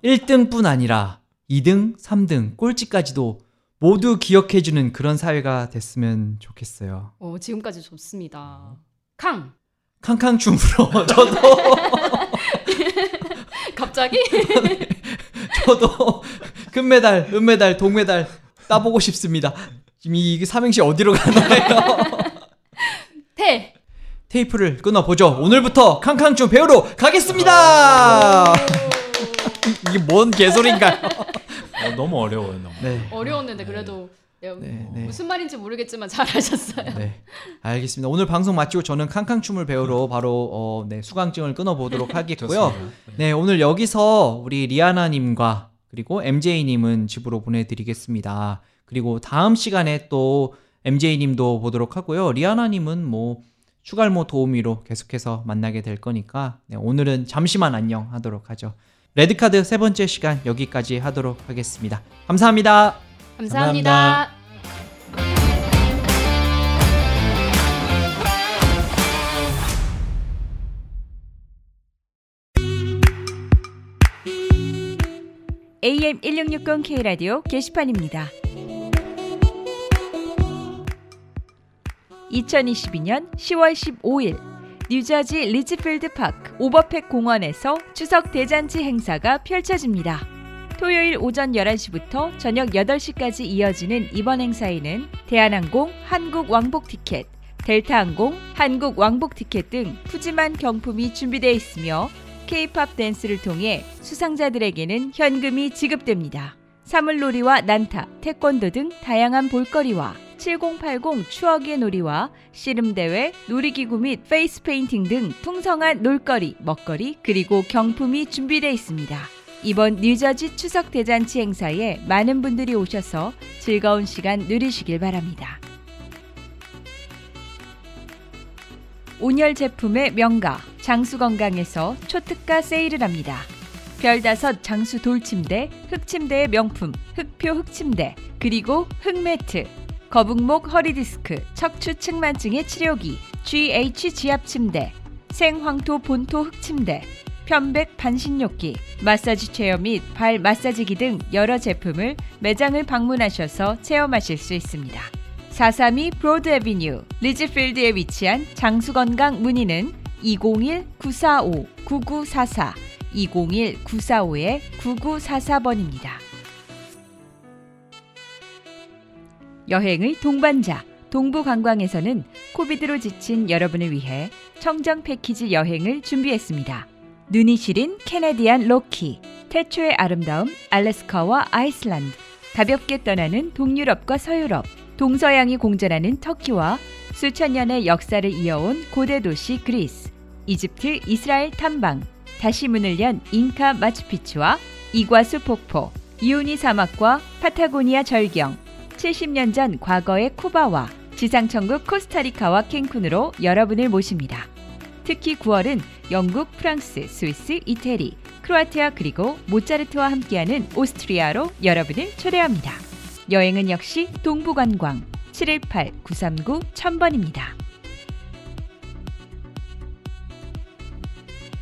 1등뿐 아니라 2등, 3등, 꼴찌까지도 모두 기억해주는 그런 사회가 됐으면 좋겠어요. 어, 지금까지 좋습니다. 캉. 캉캉 춤으로 [laughs] 저도 [laughs] 갑자기? [laughs] 저도 금메달, 은메달, 동메달 따보고 싶습니다. 지금 이 삼행시 어디로 가나요? [laughs] 태. 테이프를 끊어보죠. 오늘부터 캉캉춤 배우러 가겠습니다. [laughs] 이게 뭔 개소리인가요? [laughs] 어, 너무 어려워요, 너무. 네. 어려웠는데 그래도 네, 네, 네. 무슨 말인지 모르겠지만 잘하셨어요. 네, 알겠습니다. 오늘 방송 마치고 저는 캉캉춤을 배우러 바로 어, 네, 수강증을 끊어보도록 하겠고요. 네, 오늘 여기서 우리 리아나님과 그리고 MJ님은 집으로 보내드리겠습니다. 그리고 다음 시간에 또 MJ님도 보도록 하고요. 리아나님은 뭐 추갈모 도우미로 계속해서 만나게 될 거니까 네, 오늘은 잠시만 안녕 하도록 하죠. 레드카드 세 번째 시간 여기까지 하도록 하겠습니다. 감사합니다. 감사합니다. AM 1660 K라디오 게시판입니다. 2022년 10월 15일 뉴저지 리지필드 파크 오버펙 공원에서 추석 대잔치 행사가 펼쳐집니다. 토요일 오전 11시부터 저녁 8시까지 이어지는 이번 행사에는 대한항공, 한국 왕복 티켓, 델타항공, 한국 왕복 티켓 등 푸짐한 경품이 준비되어 있으며 K-팝 댄스를 통해 수상자들에게는 현금이 지급됩니다. 사물놀이와 난타, 태권도 등 다양한 볼거리와 7080 추억의 놀이와 씨름대회, 놀이기구 및 페이스 페인팅 등 풍성한 놀거리, 먹거리, 그리고 경품이 준비되어 있습니다. 이번 뉴저지 추석 대잔치 행사에 많은 분들이 오셔서 즐거운 시간 누리시길 바랍니다. 온열 제품의 명가 장수건강에서 초특가 세일을 합니다. 별다섯 장수 돌침대, 흑침대의 명품 흑표 흑침대, 그리고 흑매트, 거북목 허리디스크, 척추 측만증의 치료기 GH 지압침대, 생황토 본토 흑침대, 편백 반신욕기, massage chair 및 발 마사지기 등 여러 제품을 매장을 방문하셔서 체험하실 수 있습니다. 432 브로드 애비뉴 리지필드에 위치한 장수건강 문의는 201-945-9944 201-945-9944번입니다. 여행의 동반자 동부관광에서는 코비드로 지친 여러분을 위해 청정 패키지 여행을 준비했습니다. 눈이 시린 캐네디안 로키, 태초의 아름다움 알래스카와 아이슬란드, 가볍게 떠나는 동유럽과 서유럽, 동서양이 공존하는 터키와 수천 년의 역사를 이어온 고대 도시 그리스, 이집트 이스라엘 탐방, 다시 문을 연 잉카 마추픽추와 이과수 폭포, 이오니 사막과 파타고니아 절경, 70년 전 과거의 쿠바와 지상천국 코스타리카와 캔쿤으로 여러분을 모십니다. 특히 9월은 영국, 프랑스, 스위스, 이태리, 크로아티아 그리고 모차르트와 함께하는 오스트리아로 여러분을 초대합니다. 여행은 역시 동부관광 718-939-1000번입니다.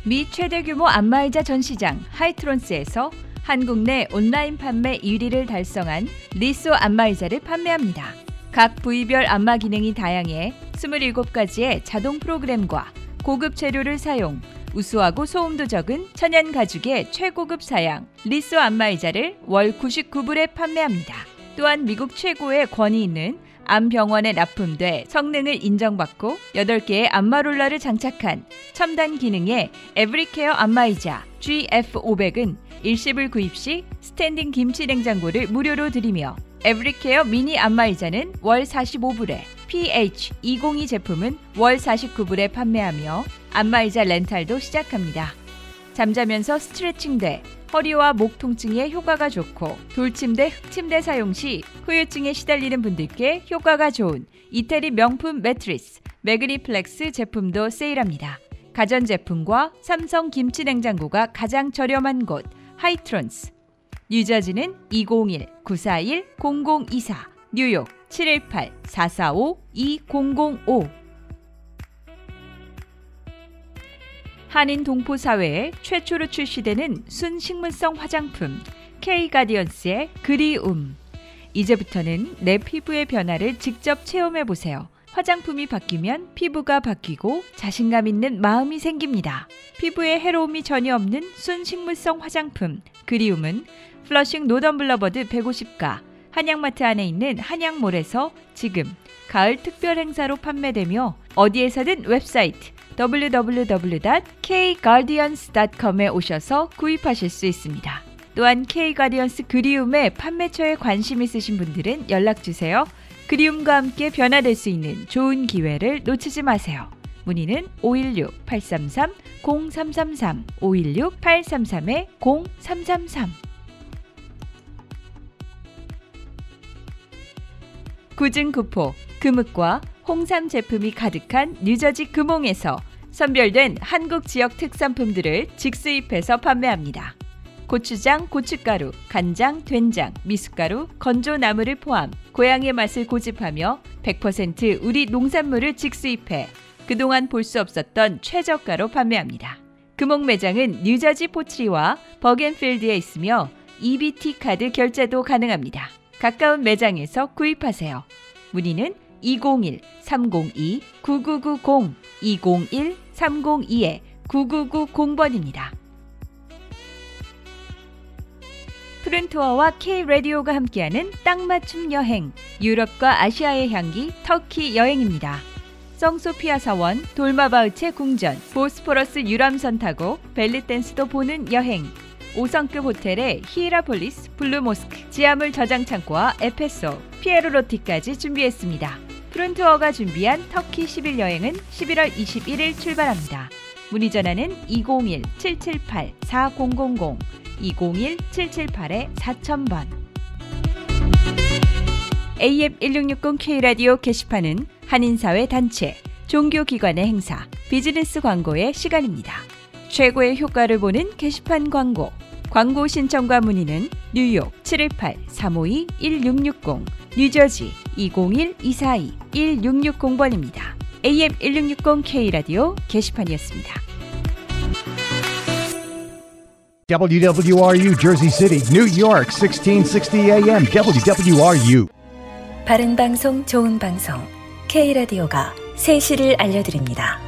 미 최대 규모 안마의자 전시장 하이트론스에서 한국 내 온라인 판매 1위를 달성한 리소 안마의자를 판매합니다. 각 부위별 안마 기능이 다양해 27가지의 자동 프로그램과 고급 재료를 사용, 우수하고 소음도 적은 천연 가죽의 최고급 사양 리소 안마의자를 월 99불에 판매합니다. 또한 미국 최고의 권위 있는 암병원에 납품돼 성능을 인정받고 8개의 안마롤러를 장착한 첨단 기능의 에브리케어 안마의자 GF500은 일시불 구입 시 스탠딩 김치 냉장고를 무료로 드리며 에브리케어 미니 안마의자는 월 45불에 PH202 제품은 월 49불에 판매하며 안마의자 렌탈도 시작합니다. 잠자면서 스트레칭돼 허리와 목 통증에 효과가 좋고 돌침대, 흑침대 사용 시 후유증에 시달리는 분들께 효과가 좋은 이태리 명품 매트리스 매그니플렉스 제품도 세일합니다. 가전제품과 삼성 김치냉장고가 가장 저렴한 곳 하이트론스 뉴저지는 201-941-0024 뉴욕 718-445-2005 한인 동포 사회에 최초로 출시되는 순식물성 화장품 K 가디언스의 그리움. 이제부터는 내 피부의 변화를 직접 체험해 보세요. 화장품이 바뀌면 피부가 바뀌고 자신감 있는 마음이 생깁니다. 피부에 해로움이 전혀 없는 순식물성 화장품 그리움은 플러싱 노던블러버드 150가 한양마트 안에 있는 한양몰에서 지금 가을 특별 행사로 판매되며 어디에서든 웹사이트 www.kguardians.com에 오셔서 구입하실 수 있습니다. 또한 K가디언스 그리움에 판매처에 관심 있으신 분들은 연락 주세요. 그리움과 함께 변화될 수 있는 좋은 기회를 놓치지 마세요. 문의는 516-833-0333, 516-833-0333. 구증구포, 금흑과 홍삼 제품이 가득한 뉴저지 금홍에서 선별된 한국 지역 특산품들을 직수입해서 판매합니다. 고추장, 고춧가루, 간장, 된장, 미숫가루, 건조나물을 포함 고향의 맛을 고집하며 100% 우리 농산물을 직수입해 그동안 볼 수 없었던 최저가로 판매합니다. 금옥 매장은 뉴저지 포트리와 버겐필드에 있으며 EBT 카드 결제도 가능합니다. 가까운 매장에서 구입하세요. 문의는 201-302-9990, 201-302-9990번입니다. 푸른 투어와 K-라디오가 함께하는 딱맞춤 여행, 유럽과 아시아의 향기, 터키 여행입니다. 성소피아 사원, 돌마바흐체 궁전, 보스포러스 유람선 타고 벨리댄스도 보는 여행, 5성급 호텔의 히에라폴리스, 블루모스크, 지하 물 저장 창고와 에페소, 피에르 로티까지 준비했습니다. 푸른 투어가 준비한 터키 10일 여행은 11월 21일 출발합니다. 문의 전화는 201-778-4000, 201-778-4000번. AM 1660 K라디오 게시판은 한인사회 단체, 종교기관의 행사, 비즈니스 광고의 시간입니다. 최고의 효과를 보는 게시판 광고. 광고 신청과 문의는 뉴욕 718-352-1660, 뉴저지 201-242-1660번입니다. AM 1660 K라디오 게시판이었습니다. WWRU Jersey City, New York, 1660 AM. WWRU. 바른 방송, 좋은 방송. K라디오가 3시를 알려드립니다.